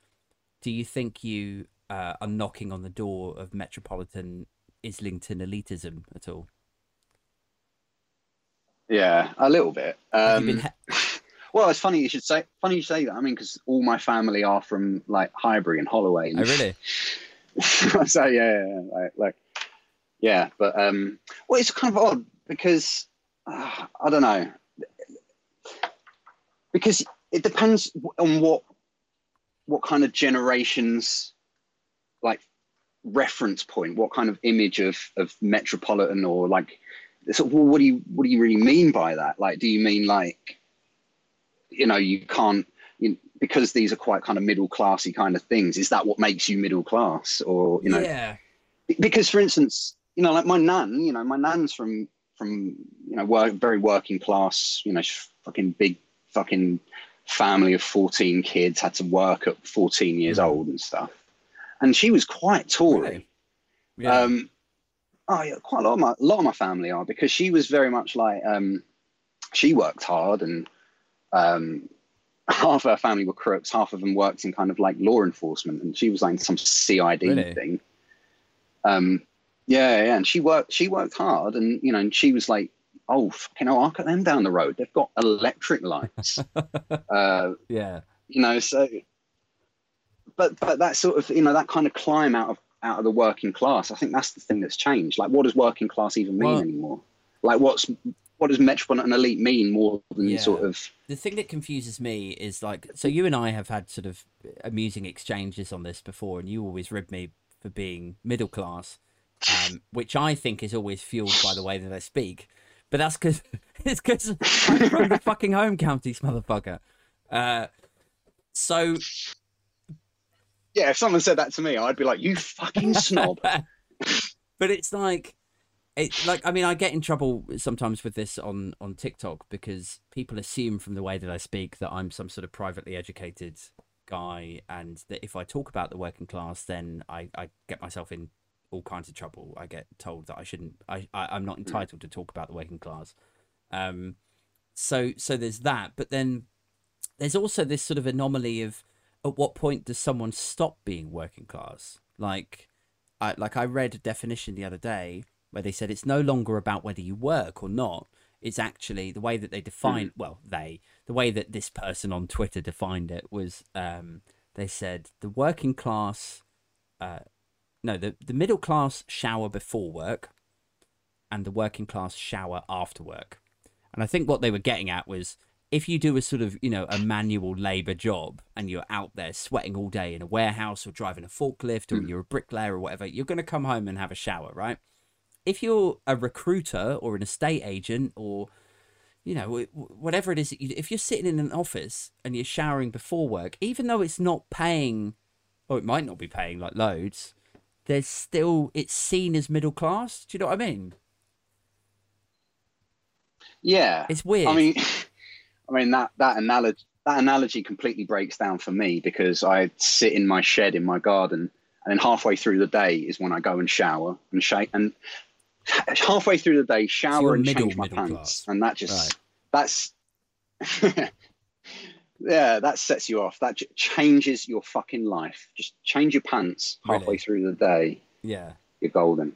Do you think you uh, are knocking on the door of metropolitan Islington elitism at all? yeah, a little bit. Um, <laughs> Well, it's funny you should say. Funny you say that. I mean, because all my family are from like Highbury and Holloway. oh really? <laughs> so yeah, yeah, like, like yeah, but um, well, it's kind of odd because uh, I don't know because it depends on what what kind of generations like reference point, what kind of image of of metropolitan or like sort of well, what do you what do you really mean by that? Like, do you mean like you know you can't you, because these are quite kind of middle classy kind of things is that what makes you middle class or you know yeah, because for instance you know like my nan you know my nan's from from you know work, very working class you know fucking big fucking family of 14 kids had to work at 14 years Mhm. old and stuff and she was quite tory Really? yeah. um, oh yeah, quite a lot of my a lot of my family are because she was very much like um, she worked hard and um, <laughs> half her family were crooks, half of them worked in kind of like law enforcement, and she was like some CID Really? thing. Um, yeah, yeah, and she worked she worked hard, and you know, and she was like, oh, fucking hell, look at them down the road, they've got electric lights. <laughs> uh, yeah, you know so but but that sort of you know that kind of climb out of out of the working class i think that's the thing that's changed. Like what does working class even mean Well- anymore? Like what's what does metropolitan elite mean more than Yeah. sort of the thing that confuses me is like so you and I have had sort of amusing exchanges on this before and you always rib me for being middle class um, <laughs> which I think is always fueled by the way that I speak. But that's because <laughs> it's because I'm from the fucking home counties motherfucker. Uh, so yeah. If someone said that to me, I'd be like, "You fucking snob." <laughs> but it's like it like I mean I get in trouble sometimes with this on on TikTok because people assume from the way that I speak that I'm some sort of privately educated guy and that if I talk about the working class then I I get myself in all kinds of trouble. I get told that I shouldn't I, I I'm not entitled to talk about the working class. Um so so there's that but then there's also this sort of anomaly of at what point does someone stop being working class? Like I like I read a definition the other day where they said it's no longer about whether you work or not. It's actually the way that they define well, they the way that this person on Twitter defined it was um they said the working class uh no, the the middle class shower before work and the working class shower after work. And I think what they were getting at was if you do a sort of, you know, a manual labor job and you're out there sweating all day in a warehouse or driving a forklift or hmm. you're a bricklayer or whatever, you're going to come home and have a shower, right? If you're a recruiter or an estate agent or, you know, wh- wh- whatever it is, that you, if you're sitting in an office and you're showering before work, even though it's not paying, or it might not be paying like loads, there's still, it's seen as middle class. Do you know what I mean? Yeah, It's weird. I mean, <laughs> I mean that that analogy that analogy completely breaks down for me because I sit in my shed in my garden, and then halfway through the day is when I go and shower and shake and <sighs> halfway through the day shower you're and middle- change my pants, class. and that just Right. that's <laughs> yeah that sets you off. That j- changes your fucking life. Just change your pants halfway Really? through the day. yeah. You're golden.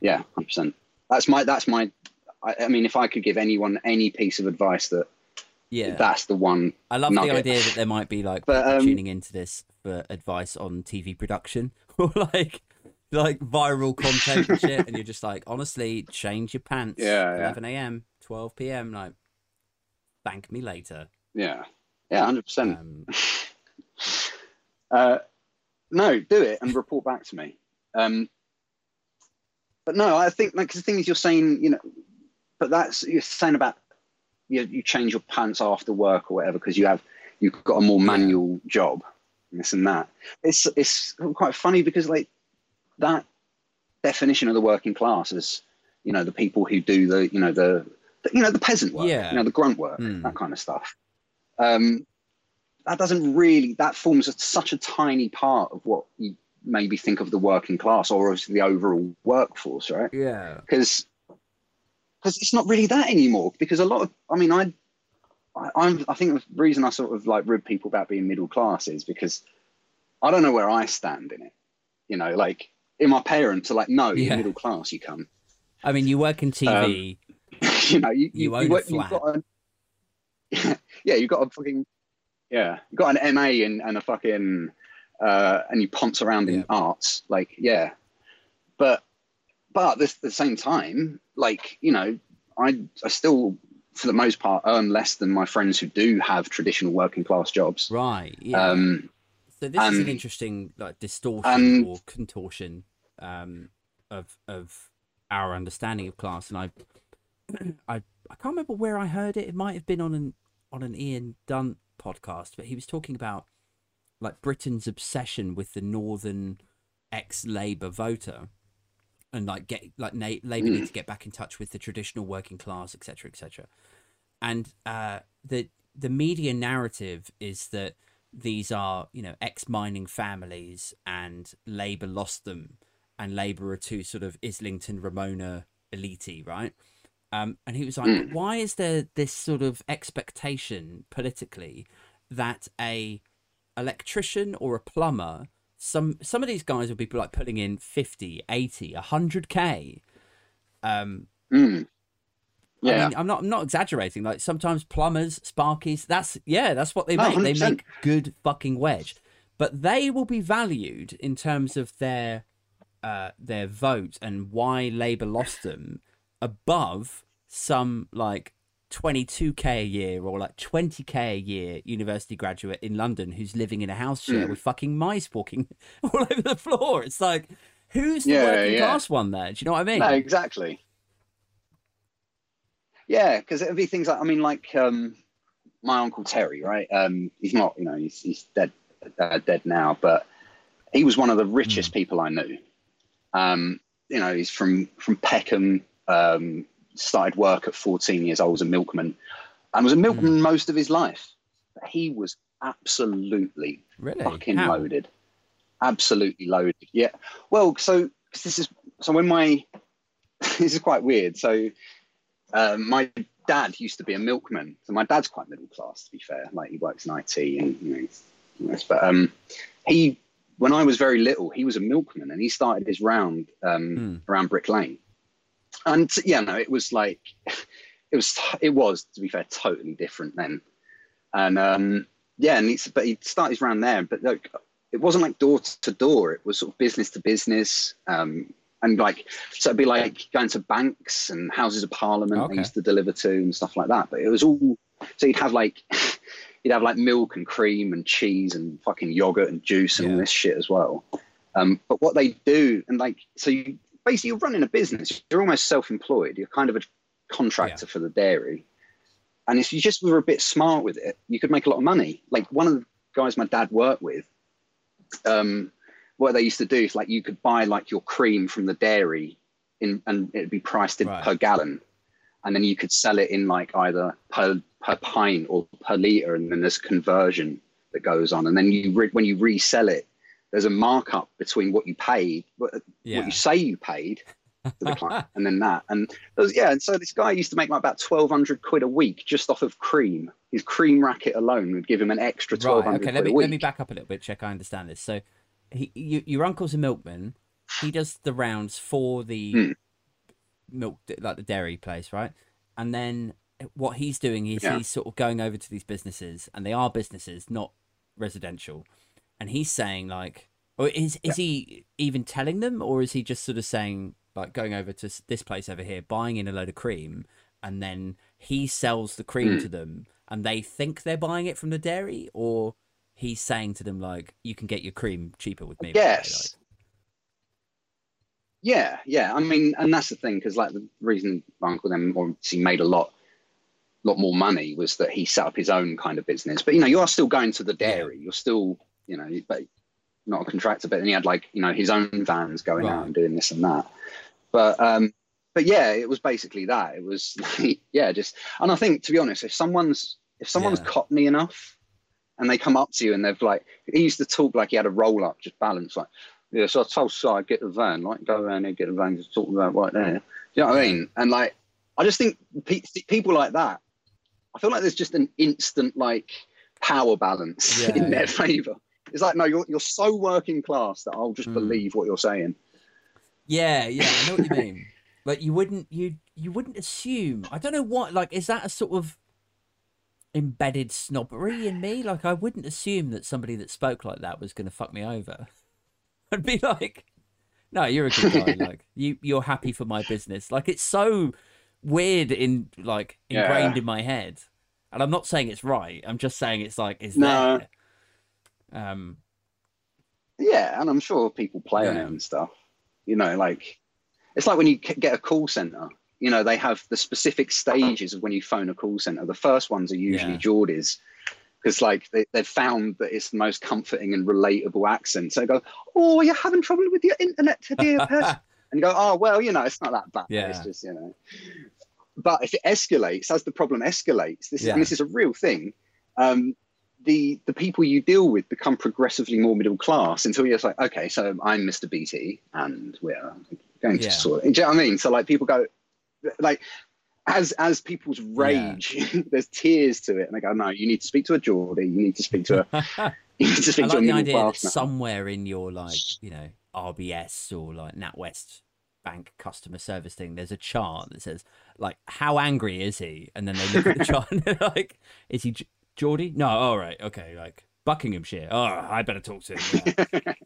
Yeah, hundred percent. That's my that's my. I, I mean, if I could give anyone any piece of advice that Yeah. that's the one I love nugget. the idea that there might be like But, um, tuning into this for advice on TV production <laughs> or like like viral content and shit, and you're just like, honestly, change your pants. Yeah, yeah. 11 a.m., 12 p.m. Like, thank me later. Yeah, yeah, hundred percent. Um, <laughs> Uh, no, do it and report back to me. Um, but no, I think like 'cause the thing is, you're saying, you know, but that's you're saying about you, you change your pants after work or whatever because you have you've got a more manual job, and this and that. It's it's quite funny because like that definition of the working class is, you know, the people who do the you know the, the you know the peasant work, Yeah. you know, the grunt work, Mm. that kind of stuff. Um, that doesn't really that forms a, such a tiny part of what you maybe think of the working class or of the overall workforce, right? yeah. Because because it's not really that anymore. Because a lot of I mean I. I, I'm, I think the reason I sort of like rib people about being middle class is because I don't know where I stand in it. You know, like in my parents are like, no, Yeah. you're middle class, you come. I mean, you work in TV. <laughs> you know, you, You you, own a work- flat. You've got a, <laughs> yeah, you've got a fucking yeah, you've got an MA and, and a fucking uh, and you ponce around in Yeah. arts, like yeah, but but this, at the same time, like you know, I I still for the most part earn less than my friends who do have traditional working class jobs. right. Yeah. Um, so this is an interesting like distortion and- or contortion um, of of our understanding of class, and I, <clears throat> I I can't remember where I heard it. It might have been on an on an Ian Dunt podcast, but he was talking about like Britain's obsession with the northern ex-Labour voter, and like get like na- Labour need to get back in touch with the traditional working class, etc., etc. And uh, the the media narrative is that these are you know ex-mining families, and Labour lost them, and Labour are too sort of Islington Remoaner elite, right? Um, and he was like, why is there this sort of expectation politically that a electrician or a plumber, some some of these guys will be like putting in 50, 80, 100k. Um, mm, I yeah, mean, I'm not I'm not exaggerating. Like sometimes plumbers, sparkies, that's yeah, that's what they No, make. They 100%. make good fucking wedge. But they will be valued in terms of their uh their vote and why Labour lost them above some like 22k a year or like 20k a year university graduate in London who's living in a house share Mm. with fucking mice walking <laughs> all over the floor. It's like, who's the Yeah, working yeah. class one there? Do you know what I mean? No, exactly. Yeah, because it'd be things like I mean, like um, my uncle Terry, right? Um, he's not, you know, he's he's dead, uh, dead now, but he was one of the richest people I knew. Um, you know, he's from from Peckham. Um, started work at 14 years old as a milkman, and was a milkman most of his life. But he was absolutely really? fucking How? loaded. Absolutely loaded. Yeah. Well, so this is so when my <laughs> this is quite weird. So um, my dad used to be a milkman. So my dad's quite middle class, to be fair. Like he works in IT and you know, he's, but um, he when I was very little, he was a milkman and he started his round um, Hmm. around Brick Lane. And yeah, no, it was like <laughs> it was it was to be fair totally different then. And um, yeah, and it's but he started his round there, but like it wasn't like door to door. It was sort of business to business. Um, and like, so it'd be like going to banks and houses of parliament Okay. they used to deliver to and stuff like that. But it was all, so you'd have like, <laughs> you'd have like milk and cream and cheese and fucking yogurt and juice and all this shit as well. Um, but what they do, and like, so you basically you're running a business, you're almost self employed, you're kind of a contractor for the dairy. And if you just were a bit smart with it, you could make a lot of money. Like one of the guys my dad worked with, um, what they used to do is like you could buy like your cream from the dairy in and it'd be priced in Right. per gallon. And then you could sell it in like either per per pint or per liter, and then there's conversion that goes on. And then you re- when you resell it, there's a markup between what you paid, what, Yeah. what you say you paid to the client, <laughs> and then that. And was, yeah, and so this guy used to make like about twelve hundred quid a week just off of cream. His cream racket alone would give him an extra twelve Right. Okay. quid Let me a week. let me back up a little bit. Check I understand this. So, he, you, your uncle's a milkman. He does the rounds for the Hmm. milk, like the dairy place, right? And then what he's doing is Yeah. he's sort of going over to these businesses, and they are businesses, not residential. And he's saying like, or is is he even telling them, or is he just sort of saying like going over to this place over here, buying in a load of cream, and then he sells the cream Hmm. to them, and they think they're buying it from the dairy, or he's saying to them like, you can get your cream cheaper with me. Yes. Yeah, yeah. I mean, and that's the thing because like the reason my uncle then obviously made a lot, lot more money was that he set up his own kind of business. But you know, you are still going to the dairy. You're still, you know, but not a contractor. But then he had like you know his own vans going Right. out and doing this and that. But um, but yeah, it was basically that. It was <laughs> yeah, just and I think to be honest, if someone's if someone's Yeah. cockney enough and they come up to you and they've like he used to talk like he had a roll up just balance like yeah so i told Si get the van like go around there get the van just talk about right there do you know what i mean and like i just think pe- people like that i feel like there's just an instant like power balance Yeah, <laughs> in yeah. their favor it's like no you're, you're so working class that i'll just Mm. believe what you're saying Yeah, yeah, I know what you mean. Like you wouldn't you you wouldn't assume. I don't know what like is that a sort of embedded snobbery in me? Like I wouldn't assume that somebody that spoke like that was going to fuck me over. <laughs> I'd be like, "No, you're a good guy. <laughs> like you you're happy for my business." Like it's so weird in like Yeah. ingrained in my head. And I'm not saying it's right. I'm just saying it's like it's No. there. Um Yeah, and I'm sure people play on Yeah. it and stuff. You know, like it's like when you get a call center. You know, they have the specific stages of when you phone a call center. The first ones are usually Yeah. Geordies because, like, they, they've found that it's the most comforting and relatable accent. So they go, "Oh, you're having trouble with your internet today, Pet?" <laughs> and go, "Oh, well, you know, it's not that bad. Yeah. It's just, you know." But if it escalates, as the problem escalates, this is, Yeah. and this is a real thing. Um, the the people you deal with become progressively more middle class until you're just like, okay, so I'm Mr. BT and we're going to Yeah. sort. Do you know what I mean? So like people go, like as as people's rage, <laughs> there's tears to it, and they go, no, you need to speak to a Geordie, you need to speak to a, <laughs> you need to I speak to a like the idea that somewhere in your like, you know, RBS or like NatWest Bank customer service thing, there's a chart that says like, "How angry is he?" And then they look at the <laughs> chart and they're like, "Is he Geordie? No, all right, okay, like Buckinghamshire. Oh, I better talk to him."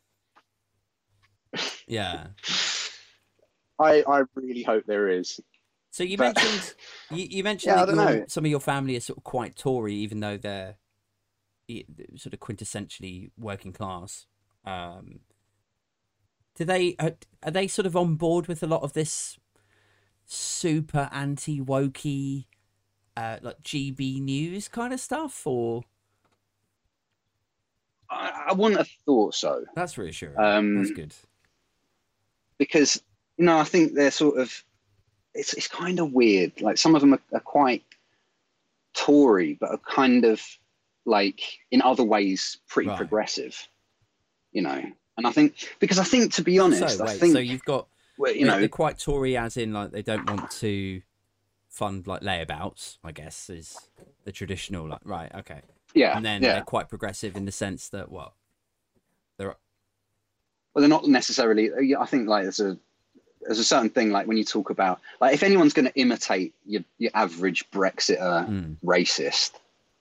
Yeah. <laughs> yeah. I I really hope there is. So you But- mentioned you, you mentioned Yeah, that your, some of your family are sort of quite Tory, even though they're sort of quintessentially working class. Um, do they are, are they sort of on board with a lot of this super anti wokey, uh, like GB news kind of stuff, or I, I wouldn't have thought so. that's reassuring. Um, that's good. because you know I think they're sort of it's it's kind of weird. Like some of them are, are quite Tory, but are kind of like in other ways pretty Right. progressive. You know, and I think because I think to be honest, so I think so you've got well, you know they're quite Tory, as in like they don't want to fund like layabouts. I guess is the traditional like right, okay, yeah, and then yeah. they're quite progressive in the sense that what they're Well, they're not necessarily. I think like there's a there's a certain thing like when you talk about like if anyone's going to imitate your your average Brexiter mm, racist.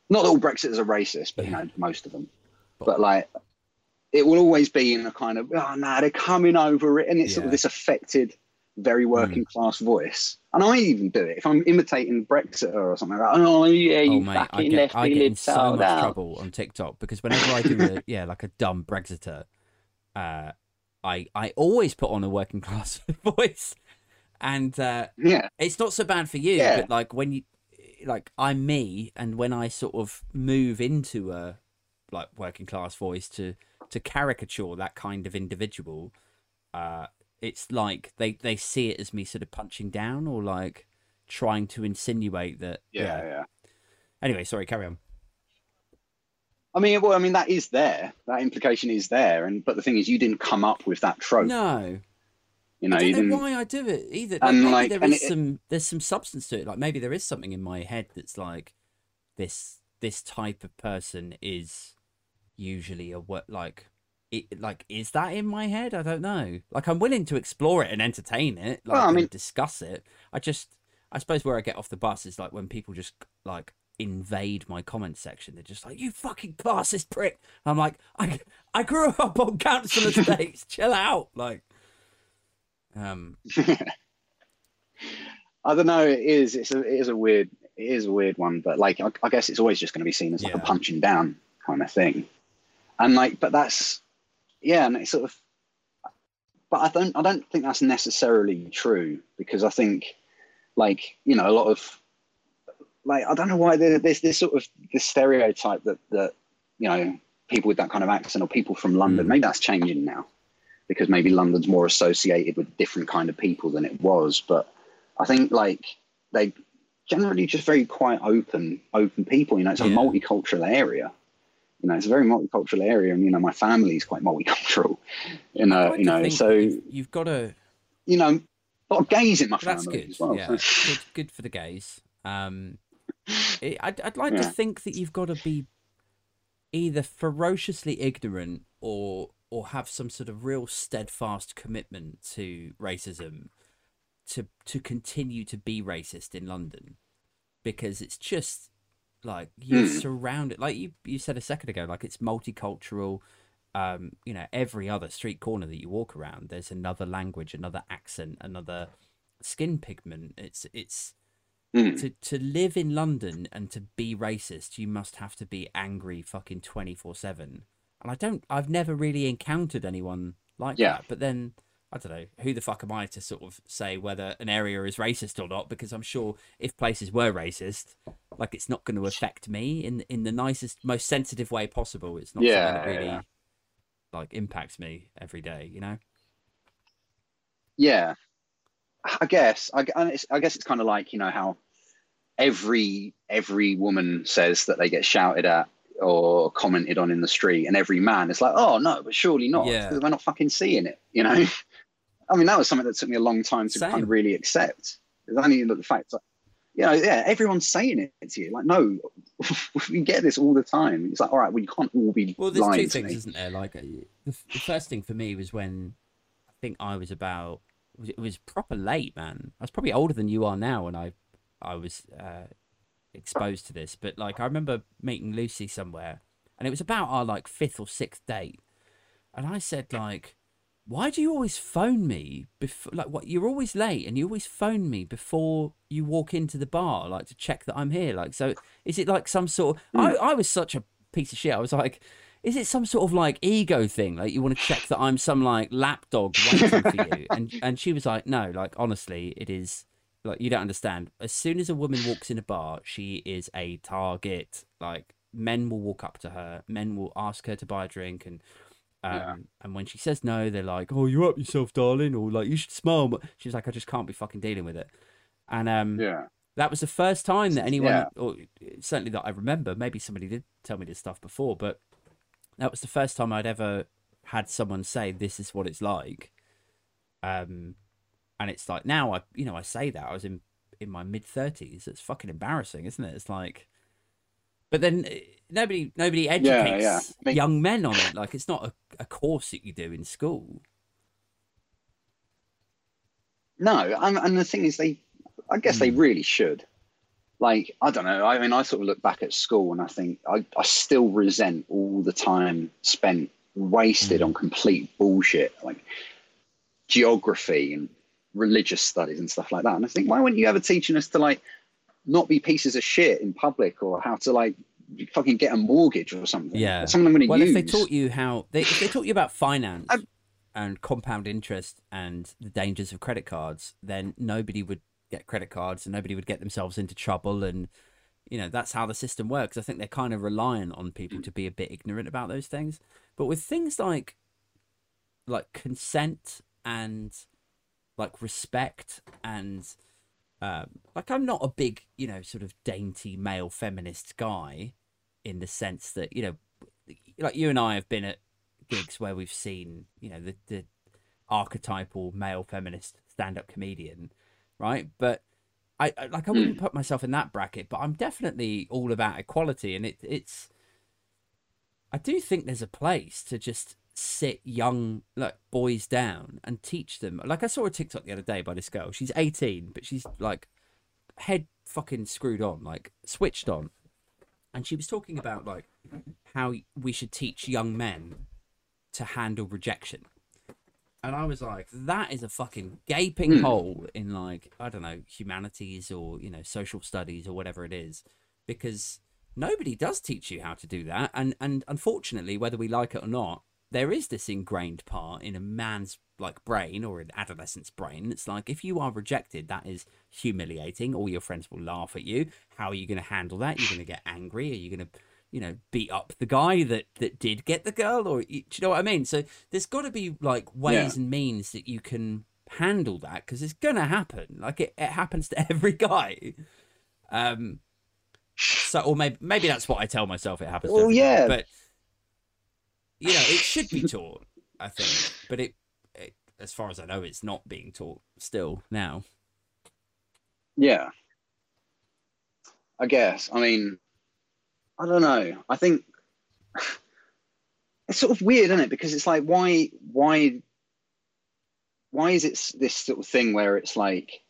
Not that all Brexiters are racist, but you know most of them. But- But like, it will always be in a kind of oh no, they're coming over it, and it's sort of this affected, very working class voice. And I even do it if I'm imitating Brexiter or something. Like, oh yeah, you oh mate, I fucking get left I get in so much out. trouble on TikTok because whenever I do a <laughs> yeah like a dumb Brexiter, uh, I I always put on a working <laughs> class voice, and uh, Yeah, it's not so bad for you Yeah. but like when you like i'm me and when i sort of move into a like working class voice to to caricature that kind of individual uh it's like they they see it as me sort of punching down or like trying to insinuate that yeah, yeah. anyway sorry carry on I mean, well, I mean that is there. That implication is there, and but the thing is, you didn't come up with that trope. no you know, I don't know why I do it either. Like, And, maybe like, there is it- some there's some substance to it. Like maybe there is something in my head that's like this this type of person is usually a what like it like is that in my head? I don't know. Like I'm willing to explore it and entertain it, like Well, I and mean- discuss it. I just I suppose where I get off the bus is like when people just like invade my comment section. They're just like, "You fucking classist prick." I'm like, I I grew up on council estates. <laughs> Chill out, like. Um, <laughs> I don't know. It is. It's a. It is a weird. It is a weird one. But like, I, I guess it's always just going to be seen as like a punching down kind of thing. And like, but that's yeah, and it's sort of. But I don't. I don't think that's necessarily true because I think, like you know, a lot of, like I don't know why there's this sort of this stereotype that that you know people with that kind of accent or people from London. Mm. Maybe that's changing now because maybe London's more associated with different kind of people than it was. But I think like they generally just very quite open, open people. You know, it's a Yeah. multicultural area. You know, it's a very multicultural area, and you know, my family is quite multicultural. <laughs> You know, you know, so you've, got to. you know, a lot of gays in my That's family good. as well. yeah, so- good, good for the gays. Um, it, I'd, I'd like to think that you've got to be either ferociously ignorant or or have some sort of real steadfast commitment to racism to to continue to be racist in London because it's just like you're Hmm. surrounded like you you said a second ago like it's multicultural um you know every other street corner that you walk around there's another language another accent another skin pigment it's it's Mm. to to live in London and to be racist, you must have to be angry fucking twenty four seven. And I don't, I've never really encountered anyone like Yeah. that. But then I don't know who the fuck am I to sort of say whether an area is racist or not? Because I'm sure if places were racist, like it's not going to affect me in in the nicest, most sensitive way possible. It's not Yeah, something that really yeah. like impacts me every day. You know? yeah i guess i, it's, I guess it's kind of like you know how every every woman says that they get shouted at or commented on in the street and every man is like oh no but surely not Yeah. we're not fucking seeing it you know i mean that was something that took me a long time to kind of really accept it's only the fact that you know yeah everyone's saying it to you like no <laughs> we get this all the time it's like all right well can't all be Well, there's lying two things, me isn't there? Like uh, the, the first thing for me was when I think I was about it was proper late, man. I was probably older than you are now when I I was uh, exposed to this. But like I remember meeting Lucy somewhere, and it was about our like fifth or sixth date, and I said like, why do you always phone me before like what you're always late and you always phone me before you walk into the bar like to check that i'm here like so is it like some sort of hmm. I, I was such a piece of shit i was like is it some sort of like ego thing like you want to check that i'm some like lapdog waiting for you? <laughs> And and she was like no like honestly it is like you don't understand. As soon as a woman walks in a bar she is a target. Like men will walk up to her men will ask her to buy a drink and um, Yeah. and when she says no, they're like, "Oh, you're up yourself, darling," or like, "You should smile." more." She's like, "I just can't be fucking dealing with it." And um, Yeah. that was the first time that anyone, Yeah. or certainly that I remember, maybe somebody did tell me this stuff before, but that was the first time I'd ever had someone say, "This is what it's like." Um, and it's like now I, you know, I say that I was in in my mid thirties. It's fucking embarrassing, isn't it? It's like, but then eh, nobody nobody educates yeah. I mean- young men on it. Like it's not a, a course that you do in school. No, and, and the thing is, they, I guess they Hmm. really should. Like, I don't know. I mean, I sort of look back at school and I think I, I still resent all the time spent wasted Hmm. on complete bullshit, like geography and religious studies and stuff like that. And I think, why weren't you ever teaching us to like not be pieces of shit in public or how to like fucking get a mortgage or something? Yeah. something I'm going to Well, use. if they taught you how, they, if they taught you about finance I'm- and compound interest and the dangers of credit cards, then nobody would get credit cards and nobody would get themselves into trouble. And you know that's how the system works. I think they're kind of reliant on people to be a bit ignorant about those things. But with things like like consent and like respect and um, like I'm not a big you know sort of dainty male feminist guy in the sense that you know like you and I have been at gigs where we've seen you know the the archetypal male feminist stand up comedian, right? But I, I like I wouldn't put myself in that bracket, but I'm definitely all about equality, and it it's. I do think there's a place to just sit young like boys down and teach them. Like I saw a TikTok the other day by this girl. She's 18, but she's like head fucking screwed on, like switched on. And she was talking about like how we should teach young men to handle rejection. And I was like, that is a fucking gaping Hmm. hole in like, I don't know, humanities or, you know, social studies or whatever it is. Because nobody does teach you how to do that. And and unfortunately, whether we like it or not, there is this ingrained part in a man's like brain or an adolescent's brain. It's like if you are rejected, that is humiliating. All your friends will laugh at you. How are you going to handle that? You're going to get angry. Are you going to, you know, beat up the guy that that did get the girl? Or do you know what I mean? So there's got to be like ways Yeah. and means that you can handle that because it's going to happen. Like it, it happens to <laughs> every guy. Um. So, or maybe maybe that's what I tell myself. It happens. to Well, guy, yeah. but you know, it should be <laughs> taught. I think, but it, it, as far as I know, it's not being taught still now. Yeah. I guess. I mean, I don't know. I think <sighs> it's sort of weird, isn't it? Because it's like, why, why, why is it this sort of thing where it's like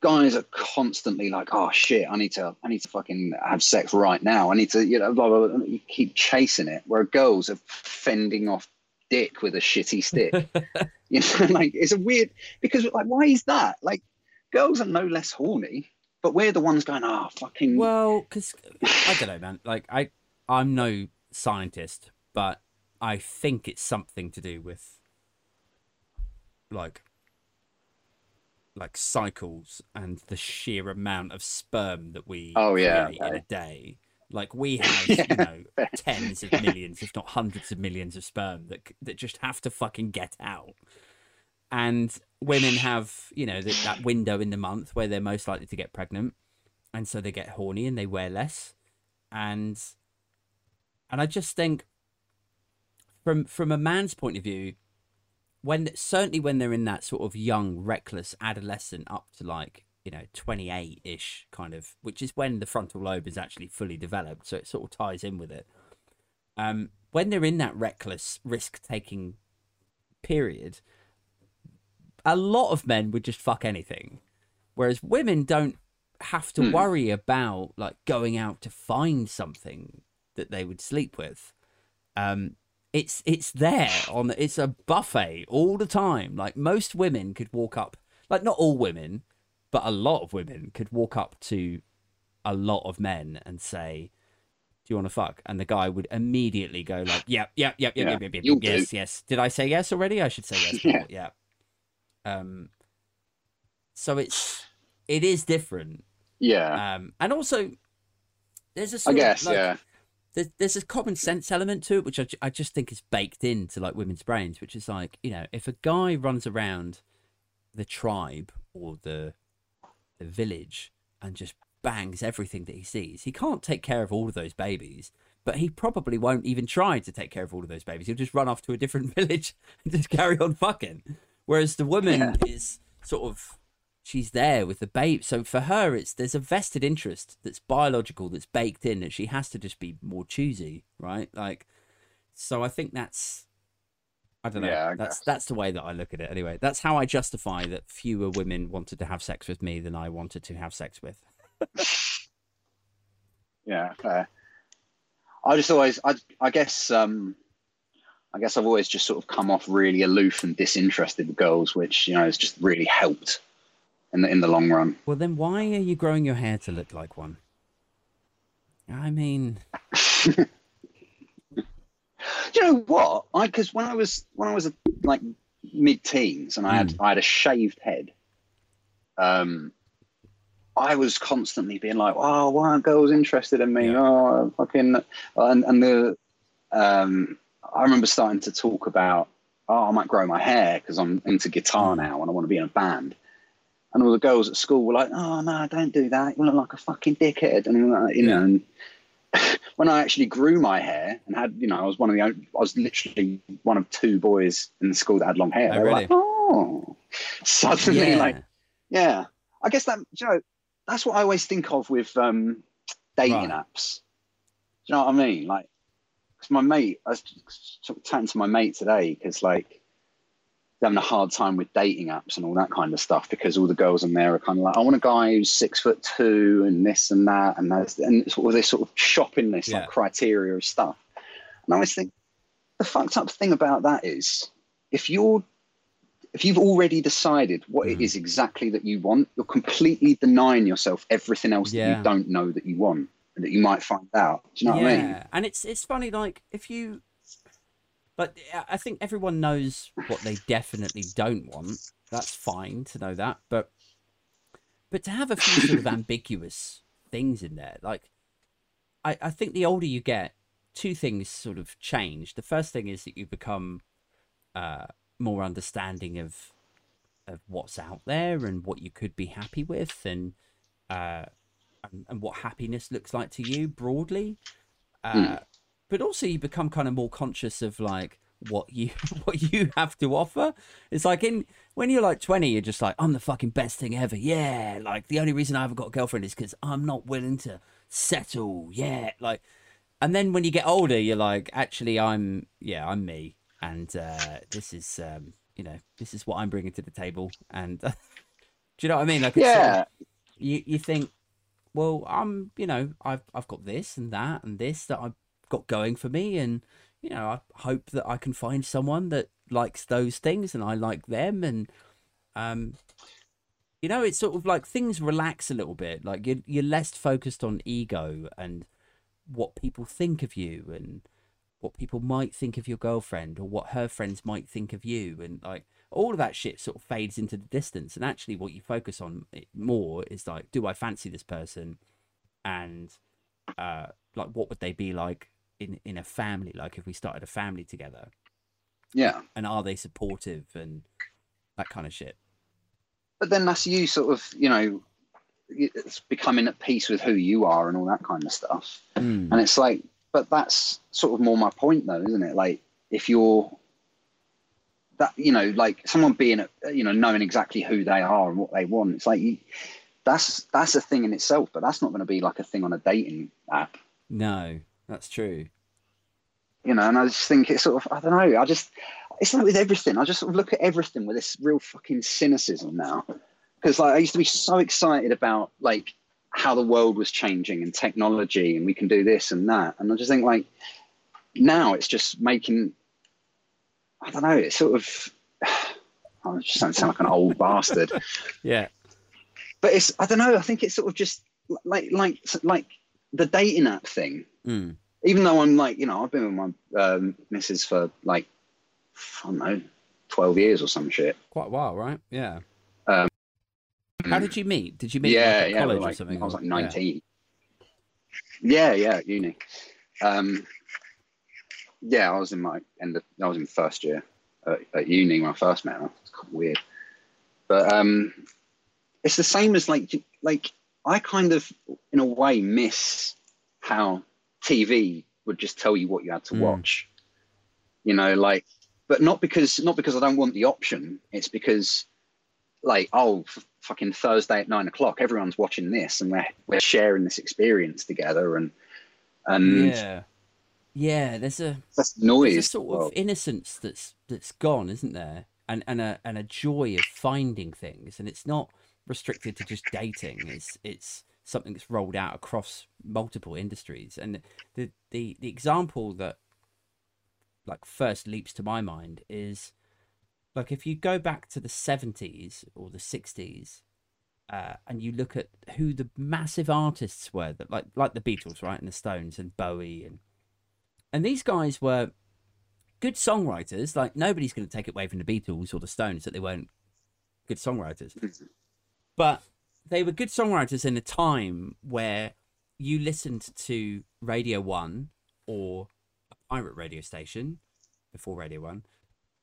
guys are constantly like, oh shit, I need to, I need to fucking have sex right now. I need to, you know, blah blah. blah. You keep chasing it, where girls are fending off dick with a shitty stick. <laughs> You know, <laughs> like it's a weird because like why is that? Like girls are no less horny, but we're the ones going, oh fucking Well, because I don't know, man. Like I, I'm no scientist, but I think it's something to do with like like cycles and the sheer amount of sperm that we Oh, yeah, create in a day. Like we <laughs> have, Yeah, you know, tens of millions, if not hundreds of millions of sperm that that just have to fucking get out. And women have, you know, that, that window in the month where they're most likely to get pregnant, and so they get horny and they wear less, and and I just think from from a man's point of view, when certainly when they're in that sort of young, reckless adolescent up to like you know 28 ish kind of, which is when the frontal lobe is actually fully developed, so it sort of ties in with it. Um, when they're in that reckless, risk taking period, a lot of men would just fuck anything, whereas women don't have to Hmm. worry about like going out to find something that they would sleep with. Um, it's it's there on it's a buffet all the time. Like most women could walk up, like not all women, but a lot of women could walk up to a lot of men and say, "Do you want to fuck?" And the guy would immediately go like, "Yep, yep, yep, yep, Yeah, yep, yep, yep, yes, yes." Did I say yes already? I should say yes. <laughs> Yeah. yeah. Um. So it's it is different. Yeah, Um, and also there's a I sort of, guess. like, yeah, there's, there's a common sense element to it, which I, I just think is baked into like women's brains, which is like, you know, if a guy runs around the tribe or the the village and just bangs everything that he sees, he can't take care of all of those babies, but he probably won't even try to take care of all of those babies. He'll just run off to a different <laughs> village and just carry on fucking. Whereas the woman Yeah. is sort of she's there with the babe. So for her, it's there's a vested interest that's biological, that's baked in, that she has to just be more choosy, right? Like, so I think that's, I don't know, Yeah, I that's guess. that's the way that I look at it. Anyway, that's how I justify that fewer women wanted to have sex with me than I wanted to have sex with. <laughs> yeah. Fair. I just always, I, I guess, um, I guess I've always just sort of come off really aloof and disinterested with girls, which you know has just really helped in the in the long run. Well, then why are you growing your hair to look like one? I mean, <laughs> you know what? I because when I was when I was like mid teens and I had I had a shaved head. Um, I was constantly being like, "Oh, why aren't girls interested in me?" Yeah. Oh, fucking, and and the, um, I remember starting to talk about, "Oh, I might grow my hair because I'm into guitar now and I want to be in a band." And all the girls at school were like, "Oh no, don't do that! You look like a fucking dickhead," and uh, you know. And <laughs> when I actually grew my hair and had, you know, I was one of the, only, I was literally one of two boys in the school that had long hair. Oh, they were really? like, "Oh," <laughs> suddenly, yeah, like, yeah. I guess that, you know, that's what I always think of with um, dating Right. apps. Do you know what I mean? Like, because my mate, I was sort of chatting to my mate today because, like, having a hard time with dating apps and all that kind of stuff because all the girls on there are kind of like, I want a guy who's six foot two and this and that and that's and it's all this sort of shopping list Yeah. like criteria of stuff. And I always think the fucked up thing about that is if you're if you've already decided what it Mhm. is exactly that you want, you're completely denying yourself everything else that you don't know that you want and that you might find out. Do you know yeah. what I mean? Yeah. And it's it's funny, like if you, but I- think everyone knows what they definitely don't want. That's fine to know that, but but to have a few sort of <laughs> ambiguous things in there, like I I think the older you get, two things sort of change. The first thing is that you become uh, more understanding of of what's out there and what you could be happy with, and uh, and, and what happiness looks like to you broadly. Uh, But also, you become kind of more conscious of like what you <laughs> what you have to offer. It's like in when you're like 20, you're just like, I'm the fucking best thing ever. Yeah, like the only reason I haven't got a girlfriend is because I'm not willing to settle. Yeah, like, and then when you get older, you're like, actually, I'm yeah, I'm me, and uh, this is um, you know, this is what I'm bringing to the table. And <laughs> do you know what I mean? Like, it's sort of- Yeah. you you think, well, I'm you know I've I've got this and that and this that I've got going for me, and you know I hope that I can find someone that likes those things and I like them, and um, you know it's sort of like things relax a little bit. Like you're you're less focused on ego and what people think of you and what people might think of your girlfriend or what her friends might think of you and like all of that shit sort of fades into the distance and actually what you focus on more is like do i fancy this person and uh like what would they be like in in a family like if we started a family together. Yeah. and are they supportive and that kind of shit? But then that's you sort of you know it's becoming at peace with who you are and all that kind of stuff. Mm. and it's like but that's sort of more my point though isn't it? Like if you're that you know like someone being you know knowing exactly who they are and what they want it's like you, that's that's a thing in itself but that's not going to be like a thing on a dating app. No that's true you know and i just think it's sort of i don't know i just it's like with everything i just sort of look at everything with this real fucking cynicism now because like i used to be so excited about like how the world was changing and technology and we can do this and that and i just think like now it's just making I don't know. It's sort of. <sighs> Oh, I just don't sound like an old <laughs> bastard. Yeah. But it's. I don't know. I think it's sort of just like like like the dating app thing. Mm. Even though I'm like, you know, I've been with my um, missus for like, I don't know, twelve years or some shit. Quite a while, right? Yeah. Um, How did you meet? Did you meet yeah, like, at yeah, college like, or something? I was like 19. Yeah, yeah, at uni. Um, yeah, I was in my end. Of, I was in first year at, at uni when I first met her. It's kind of weird, but um, it's the same as like like I kind of in a way miss how TV would just tell you what you had to Mm. watch. You know, like, but not because not because I don't want the option. It's because like oh f- fucking thursday at nine o'clock everyone's watching this and we're, we're sharing this experience together and and Yeah. Yeah, there's a that's there's noise a sort of innocence that's that's gone, isn't there? And and a and a joy of finding things, and it's not restricted to just dating. It's it's something that's rolled out across multiple industries. And the the the example that like first leaps to my mind is like if you go back to the 70s or the 60s uh, and you look at who the massive artists were that like like the Beatles right and the Stones and Bowie and and these guys were good songwriters. Like nobody's going to take it away from the Beatles or the Stones that they weren't good songwriters. But they were good songwriters in a time where you listened to Radio 1 or a pirate radio station before Radio 1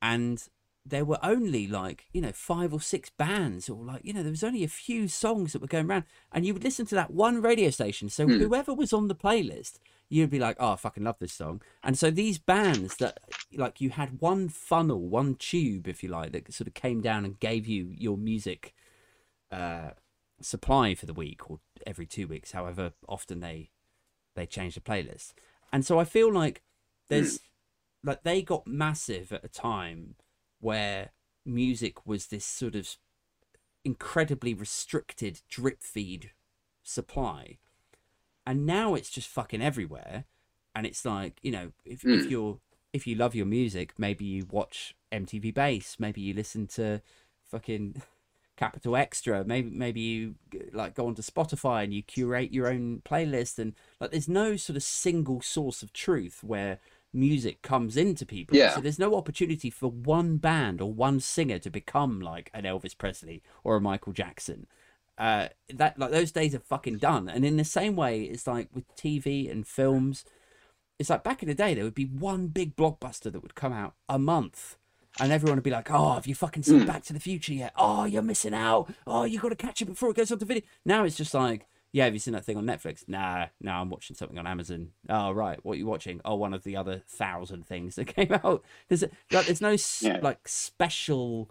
and there were only like you know five or six bands or like you know there was only a few songs that were going around and you would listen to that one radio station so Hmm. whoever was on the playlist you'd be like oh i fucking love this song and so these bands that like you had one funnel one tube if you like that sort of came down and gave you your music uh supply for the week or every two weeks however often they they change the playlist. And so i feel like there's like they got massive at a time where music was this sort of incredibly restricted drip feed supply. And now it's just fucking everywhere. And it's like you know if, if Mm. you're if you love your music maybe you watch MTV Base maybe you listen to fucking capital extra. Maybe maybe you like go onto spotify and you curate your own playlist and like there's no sort of single source of truth where music comes into people. Yeah. so there's no opportunity for one band or one singer to become like an elvis presley or a michael jackson. Uh that like those days are fucking done. And in the same way it's like with tv and films it's like back in the day there would be one big blockbuster that would come out a month and everyone would be like oh have you fucking seen Mm. back to the future yet? Oh you're missing out. Oh you got to catch it before it goes on to video. Now it's just like yeah have you seen that thing on netflix? Nah no i'm watching something on amazon. Oh right what are you watching? Oh one of the other thousand things that <laughs> came out. There's a, like, there's no Yeah. like special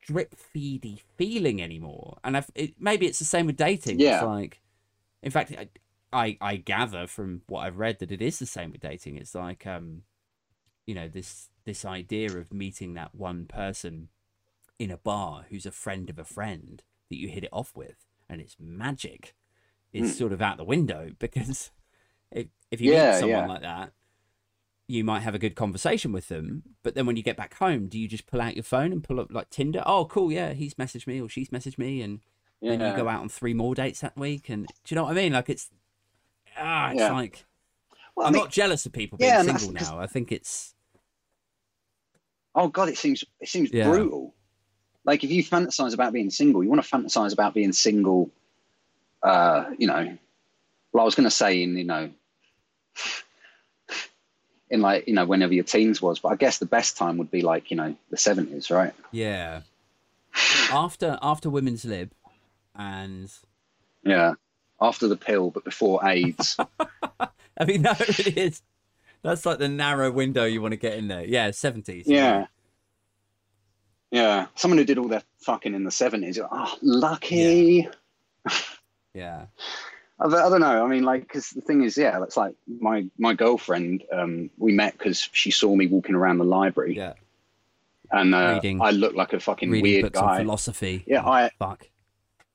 drip feedy feeling anymore. And I've, it, maybe it's the same with dating. It's Yeah. like in fact I, I i gather from what i've read that it is the same with dating. It's like um you know this this idea of meeting that one person in a bar who's a friend of a friend that you hit it off with and it's magic is Mm. sort of out the window <laughs> because if, if you Yeah, meet someone yeah. like that you might have a good conversation with them but then when you get back home do you just pull out your phone and pull up like tinder oh cool yeah he's messaged me or she's messaged me and yeah. then you go out on three more dates that week and do you know what i mean like it's ah it's like Well, I i'm mean, not jealous of people being yeah, and that's single now i think it's oh god it seems it seems Yeah. brutal. Like if you fantasize about being single you want to fantasize about being single uh you know well i was going to say in you know <laughs> in like you know whenever your teens was but i guess the best time would be like you know the 70s right? Yeah. After after women's lib and yeah. After the pill but before aids. <laughs> I mean that really is that's like the narrow window you want to get in there yeah 70s yeah yeah someone who did all their fucking in the 70s you're like, oh lucky yeah I, I don't know. I mean, like, because the thing is, yeah, that's like my my girlfriend. Um, we met because she saw me walking around the library, yeah and uh, Reading- I looked like a fucking reading weird books on guy. philosophy Yeah, Oh, I- fuck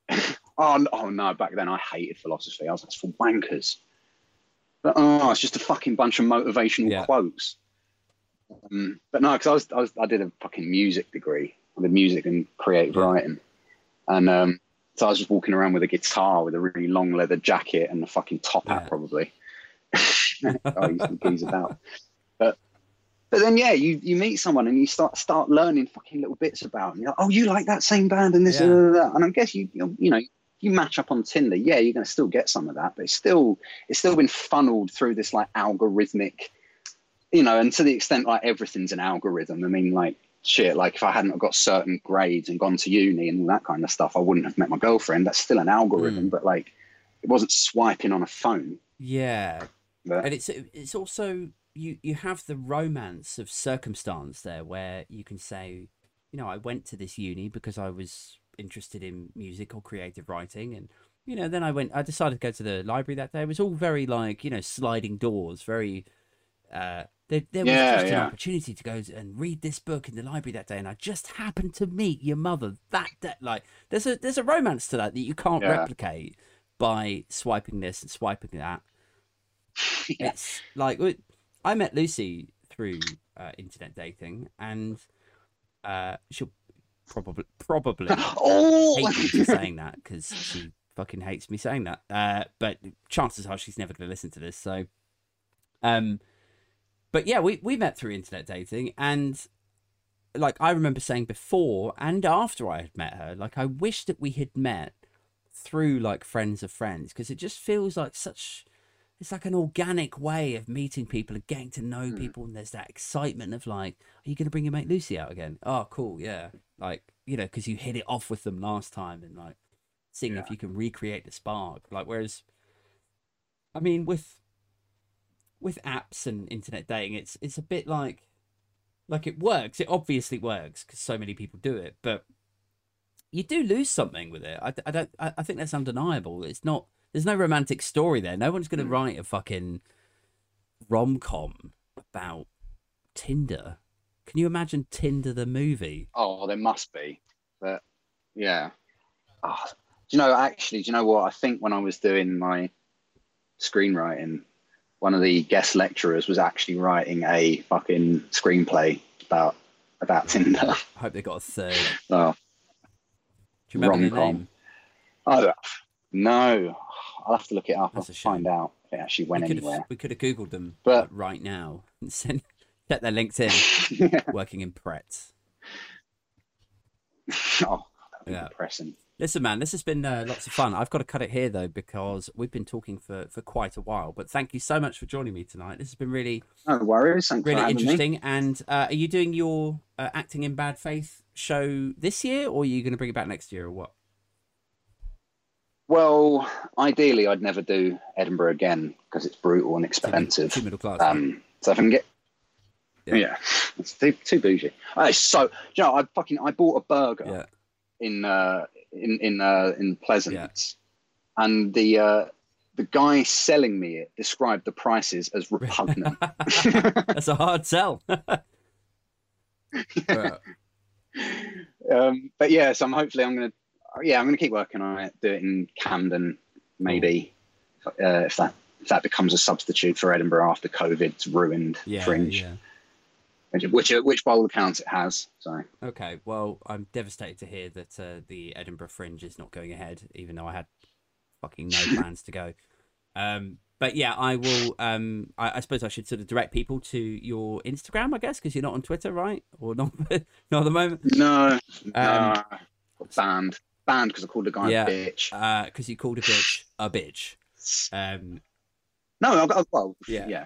<laughs> Oh, oh no! Back then, I hated philosophy. I was like, it's for wankers. But oh, it's just a fucking bunch of motivational Yeah. quotes. Um, but no, because I was, I was I did a fucking music degree. I did music and creative writing, and um, so I was just walking around with a guitar with a really long leather jacket and a fucking top hat, Yeah. probably. <laughs> I used to about. But but then yeah, you you meet someone and you start start learning fucking little bits about. Them. You're like, oh, you like that same band and this Yeah. and that. And I guess you you you know you match up on Tinder. Yeah, you're gonna still get some of that, but it's still it's still been funneled through this like algorithmic, you know, and to the extent like everything's an algorithm. I mean, like shit, like if I hadn't got certain grades and gone to uni and all that kind of stuff, I wouldn't have met my girlfriend. That's still an algorithm, hmm. but like it wasn't swiping on a phone. Yeah, But and it's it's also you you have the romance of circumstance there where you can say you know i went to this uni because i was interested in music or creative writing and you know then i went i decided to go to the library that day it was all very like you know sliding doors very uh there, there was Yeah, just an opportunity to go and read this book in the library that day and i just happened to meet your mother that day like there's a there's a romance to that that you can't Yeah. replicate by swiping this and swiping that <laughs> Yeah. it's like i met Lucy through uh, internet dating, and uh, she'll probably probably <gasps> oh, hate me for saying that because she fucking hates me saying that. Uh, but chances are she's never going to listen to this. So, um, but yeah, we we met through internet dating, and like I remember saying before and after I had met her, like I wish that we had met through like friends of friends because it just feels like such it's like an organic way of meeting people and getting to know Hmm. people and there's that excitement of like are you going to bring your mate lucy out again? Oh cool yeah. Like you know because you hit it off with them last time and like seeing if you can recreate the spark. Like whereas i mean with with apps and internet dating it's it's a bit like like it works it obviously works because so many people do it but you do lose something with it. I, I don't I, I think that's undeniable. It's not there's no romantic story there no one's going to Mm. write a fucking rom-com about tinder can you imagine tinder the movie oh, there must be. But yeah. Oh, do you know? Actually, do you know what? I think when I was doing my screenwriting, one of the guest lecturers was actually writing a fucking screenplay about about <laughs> Tinder. i hope they got a third Oh, do you remember the Rom-com. oh no, I'll have to look it up. That's I'll find out if it actually went we could anywhere. have we could have googled them But- right now and send <laughs> check their linkedin <laughs> working in pret <laughs> oh, that'd be Yeah. depressing. Listen, man, this has been uh, lots of fun. I've got to cut it here though because we've been talking for for quite a while. But thank you so much for joining me tonight. This has been really No worries. Thanks really having me. interesting. And uh, are you doing your uh, acting in bad faith show this year, or are you going to bring it back next year, or what? Well, ideally, I'd never do Edinburgh again because it's brutal and expensive. too middle class. Um, so if I can get, Yeah. yeah, it's too too bougie. Uh, so you know, I fucking I bought a burger yeah, in uh, in in uh, in Pleasance, and the uh, the guy selling me it described the prices as <laughs> repugnant. that's a hard sell. <laughs> <laughs> Right. um, but yeah, so I'm hopefully I'm gonna yeah I'm gonna keep working on it. Do it in Camden maybe uh, if that if that becomes a substitute for Edinburgh after COVID's ruined yeah, Fringe, yeah. which which which by all accounts it has. So Okay, well, I'm devastated to hear that uh, the Edinburgh Fringe is not going ahead, even though I had fucking no <laughs> plans to go. Um, but yeah, I will. Um, I, I suppose I should sort of direct people to your Instagram, I guess, because you're not on Twitter, right? Or not? <laughs> not at the moment, no, Um, no, banned banned because I called a guy Yeah. a bitch. because you called a bitch a bitch. Um, No, I got well Yeah. yeah.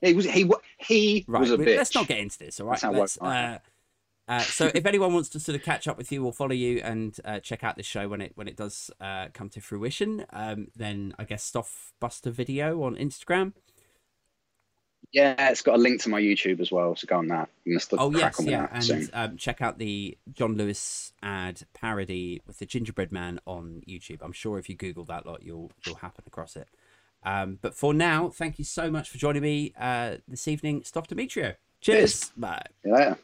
He was he he right, was a bitch. let's not get into this, all right? That's how it Let's, works, right. uh, uh, so if anyone wants to sort of catch up with you or follow you and uh, check out this show when it when it does uh, come to fruition, um, then I guess Stuff Buster video on Instagram. Yeah, it's got a link to my YouTube as well, so go on that. I'm gonna start Oh yes, on yeah, that and um, check out the John Lewis ad parody with the gingerbread man on YouTube. I'm sure if you Google that lot, you'll you'll happen across it. Um, but for now, thank you so much for joining me uh, this evening, Stoff Demetrio. Cheers. Cheers. Bye. See you later.